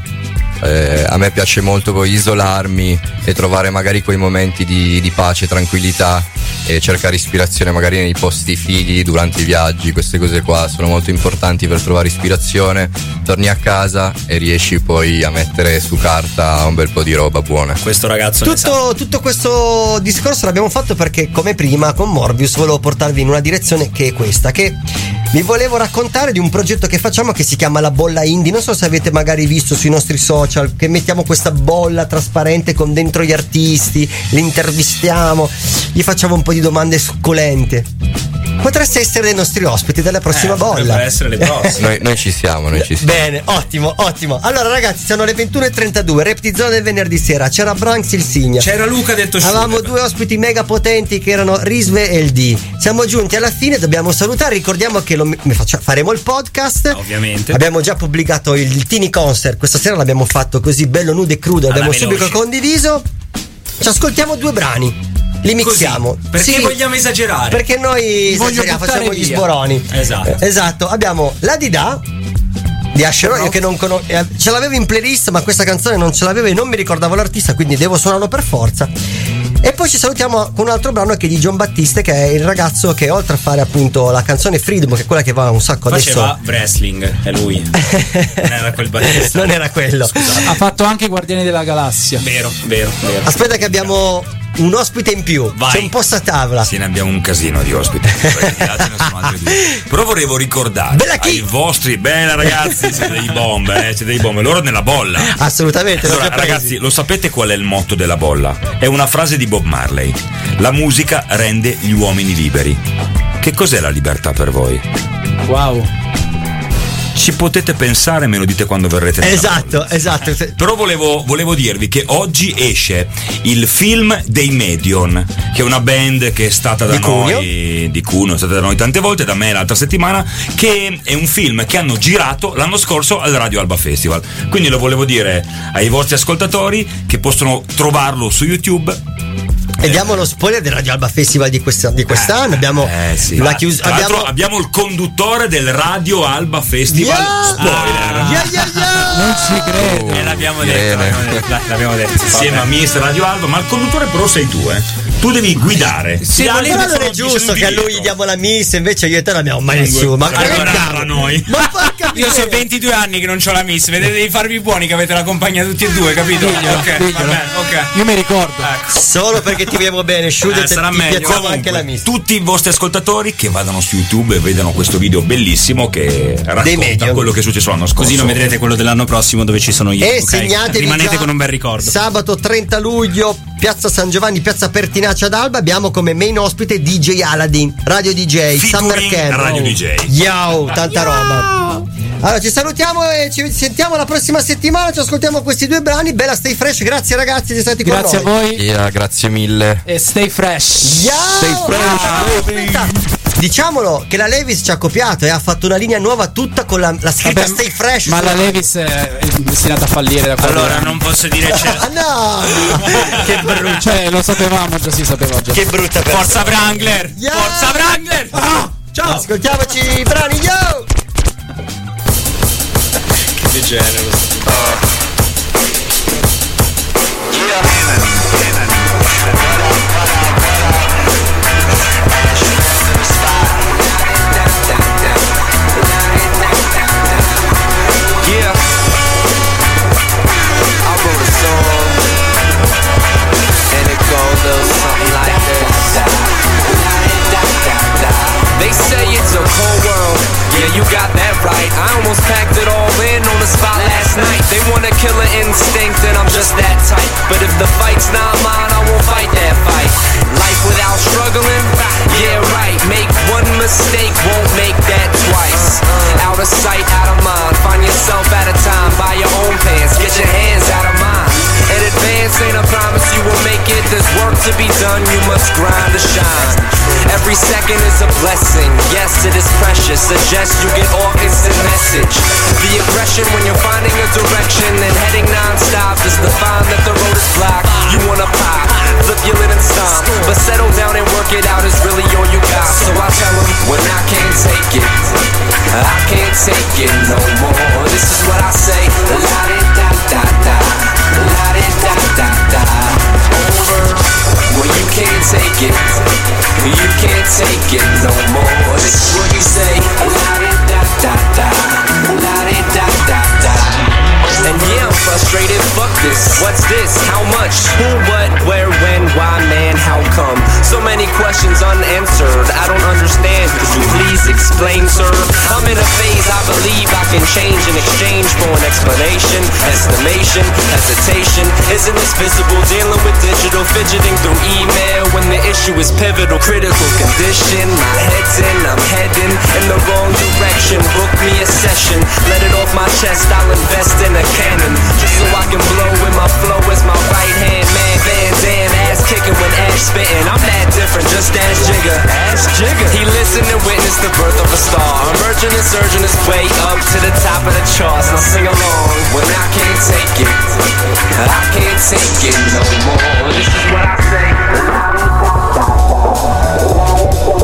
eh, a me piace molto poi isolarmi e trovare magari quei momenti di, di pace, tranquillità e cercare ispirazione magari nei posti fighi durante i viaggi. Queste cose qua sono molto importanti per trovare ispirazione. Torni a casa e riesci poi a mettere su carta un bel po' di roba buona. Questo ragazzo tutto, tutto questo discorso l'abbiamo fatto perché, come prima, con Morbius volevo portarvi in una direzione che è questa. Che vi volevo raccontare di un progetto che facciamo che si chiama La Bolla Indie. Non so se avete magari visto sui nostri social che mettiamo questa bolla trasparente con dentro gli artisti, li intervistiamo, gli facciamo un po' di domande succulente. Potreste essere dei nostri ospiti della prossima Eh, bolla. potrebbero essere le prossime. Noi, noi ci siamo, noi ci siamo. Bene, ottimo, ottimo. Allora, ragazzi, sono le 21.32, Reptizone del venerdì sera. C'era Branks il Signa. C'era Luca detto Avevamo Schubert. due ospiti mega potenti che erano Risve e il D. Siamo giunti alla fine, dobbiamo salutare. Ricordiamo che lo- mi faccia- faremo il podcast. Ovviamente. Abbiamo già pubblicato il Tini Concert. Questa sera l'abbiamo fatto così bello nudo e crudo. Alla Abbiamo veloce. subito condiviso. Ci ascoltiamo due brani. Li mixiamo. Perché Sì, vogliamo esagerare? Perché noi facciamo gli via. sboroni. Esatto. Eh, Esatto, abbiamo la Dida di Asher Roy, io che non conosco ce l'avevo in playlist ma questa canzone non ce l'avevo e non mi ricordavo l'artista quindi devo suonarlo per forza e poi ci salutiamo con un altro brano che è di John Battiste che è il ragazzo che oltre a fare appunto la canzone Freedom che è quella che va un sacco Faceva adesso wrestling, è lui. non era quel battista. non era quello Ha fatto anche Guardiani della Galassia. Vero, vero, vero. aspetta che abbiamo un ospite in più Vai. c'è un posto a tavola Sì, ne abbiamo un casino di ospiti. Però volevo ricordare Bella chi? ai vostri, bene ragazzi, siete dei bombe, eh, siete dei bombe. Loro nella bolla. assolutamente Allora, ragazzi, lo sapete qual è il motto della bolla? È una frase di Bob Marley. La musica rende gli uomini liberi. Che cos'è la libertà per voi? Wow. Ci potete pensare, me lo dite quando verrete esatto esatto Però volevo, volevo dirvi che oggi esce il film dei Medion, che è una band che è stata da Di Cuneo. noi di Cuneo, è stata da noi tante volte, da me l'altra settimana, che è un film che hanno girato l'anno scorso al Radio Alba Festival. Quindi lo volevo dire ai vostri ascoltatori che possono trovarlo su YouTube. E diamo lo spoiler del Radio Alba Festival di, questa- di quest'anno abbiamo Eh sì. la l'altro abbiamo abbiamo il conduttore del Radio Alba Festival. Yeah! Spoiler. Yeah, yeah, yeah! Non ci credo. Eh, l'abbiamo detto, l'abbiamo detto, l'abbiamo detto. Insieme a Mister Radio Alba, ma il conduttore però sei tu, eh. Tu devi guidare. Sì, ma sono- non è giusto che a lui gli diamo la miss, invece io e te l'abbiamo mai nessuno. Ma Allora, che allora, noi. Ma Io sono 22 anni che non ho la miss, vedete di farvi buoni che avete la compagnia tutti e due, capito? Diglielo, ok, diglielo. va bene, ok. Io mi ricordo. Ecco. Solo perché ti vogliamo bene, Shudet, Eh, sarà ti meglio. Comunque, anche la miss. tutti i vostri ascoltatori che vadano su YouTube e vedano questo video bellissimo che racconta quello che è successo l'anno scorso. Così non vedrete quello dell'anno prossimo dove ci sono io. E ok? segnatevi Rimanete con un bel ricordo. Sabato 30 luglio, Piazza San Giovanni, Piazza Pertinacia ad Alba, abbiamo come main ospite DJ Aladdin, Radio DJ, Summer Camp. Radio DJ. Yo, tanta roba. Allora, ci salutiamo e ci sentiamo la prossima settimana. Ci ascoltiamo questi due brani. Bella Stay Fresh. Grazie ragazzi di stati Grazie a con noi. voi Yeah, grazie mille. e stay fresh. Ciao! Aspetta, Diciamolo che la Levis ci ha copiato e ha fatto una linea nuova tutta con la, la scritta Vabbè, Stay Fresh. Ma la Levis è destinata a fallire da quando Allora, non posso dire c'è. Ah no! che brutto. Cioè, lo sapevamo già, si sapeva già. Che brutta persona. Forza Wrangler! Yeah! Forza Wrangler! Ciao! Ascoltiamoci i brani, yo! Che degenero. Yeah. They say you got that right. I almost packed it all in on the spot last night. They want a killer instinct, and I'm just that type. But if the fight's not mine, I won't fight that fight. Life without struggling? Yeah, right. Make one mistake, won't make that twice. Out of sight, out of mind. Find yourself out of time. Buy your own pants. Get your hands out of mine. In advance ain't a promise you will make it. There's work to be done. You must grind to shine. Every second is a blessing. Yes, it is precious. Suggest you get off instant message. The aggression when you're finding a direction and heading non-stop is the sign that the road is blocked. You wanna pop, flip your lid and stomp, but settle down and work it out is really all you got. So I tell 'em when I can't take it, I can't take it no more. This is what I say. La di da da da, la di da da da. Over when you can't take it, you can't take it no more. This is what you say. La da da And yeah, I'm frustrated. Fuck this. What's this? How much? Who, what, where, when, why, man, how come? So many questions unanswered. I don't understand. Could you please explain, sir? I'm in a phase I believe I can change in exchange for an explanation, estimation, hesitation. Isn't this visible? Dealing with digital fidgeting through email when the issue is pivotal, critical condition. My head's in, I'm heading in the wrong direction. Book me a session, let it off my chest. I'll invest in a cannon. Just so I can blow with my flow is my right hand man. Van Zandt ass kicking when ass spitting. I'm that different, just ass Jigger. Ass Jigger. He listened and witnessed the birth of a star. Emerging and surging his way up to the top of the charts. Now sing along when I can't take it. I can't take it no more. This is what I say.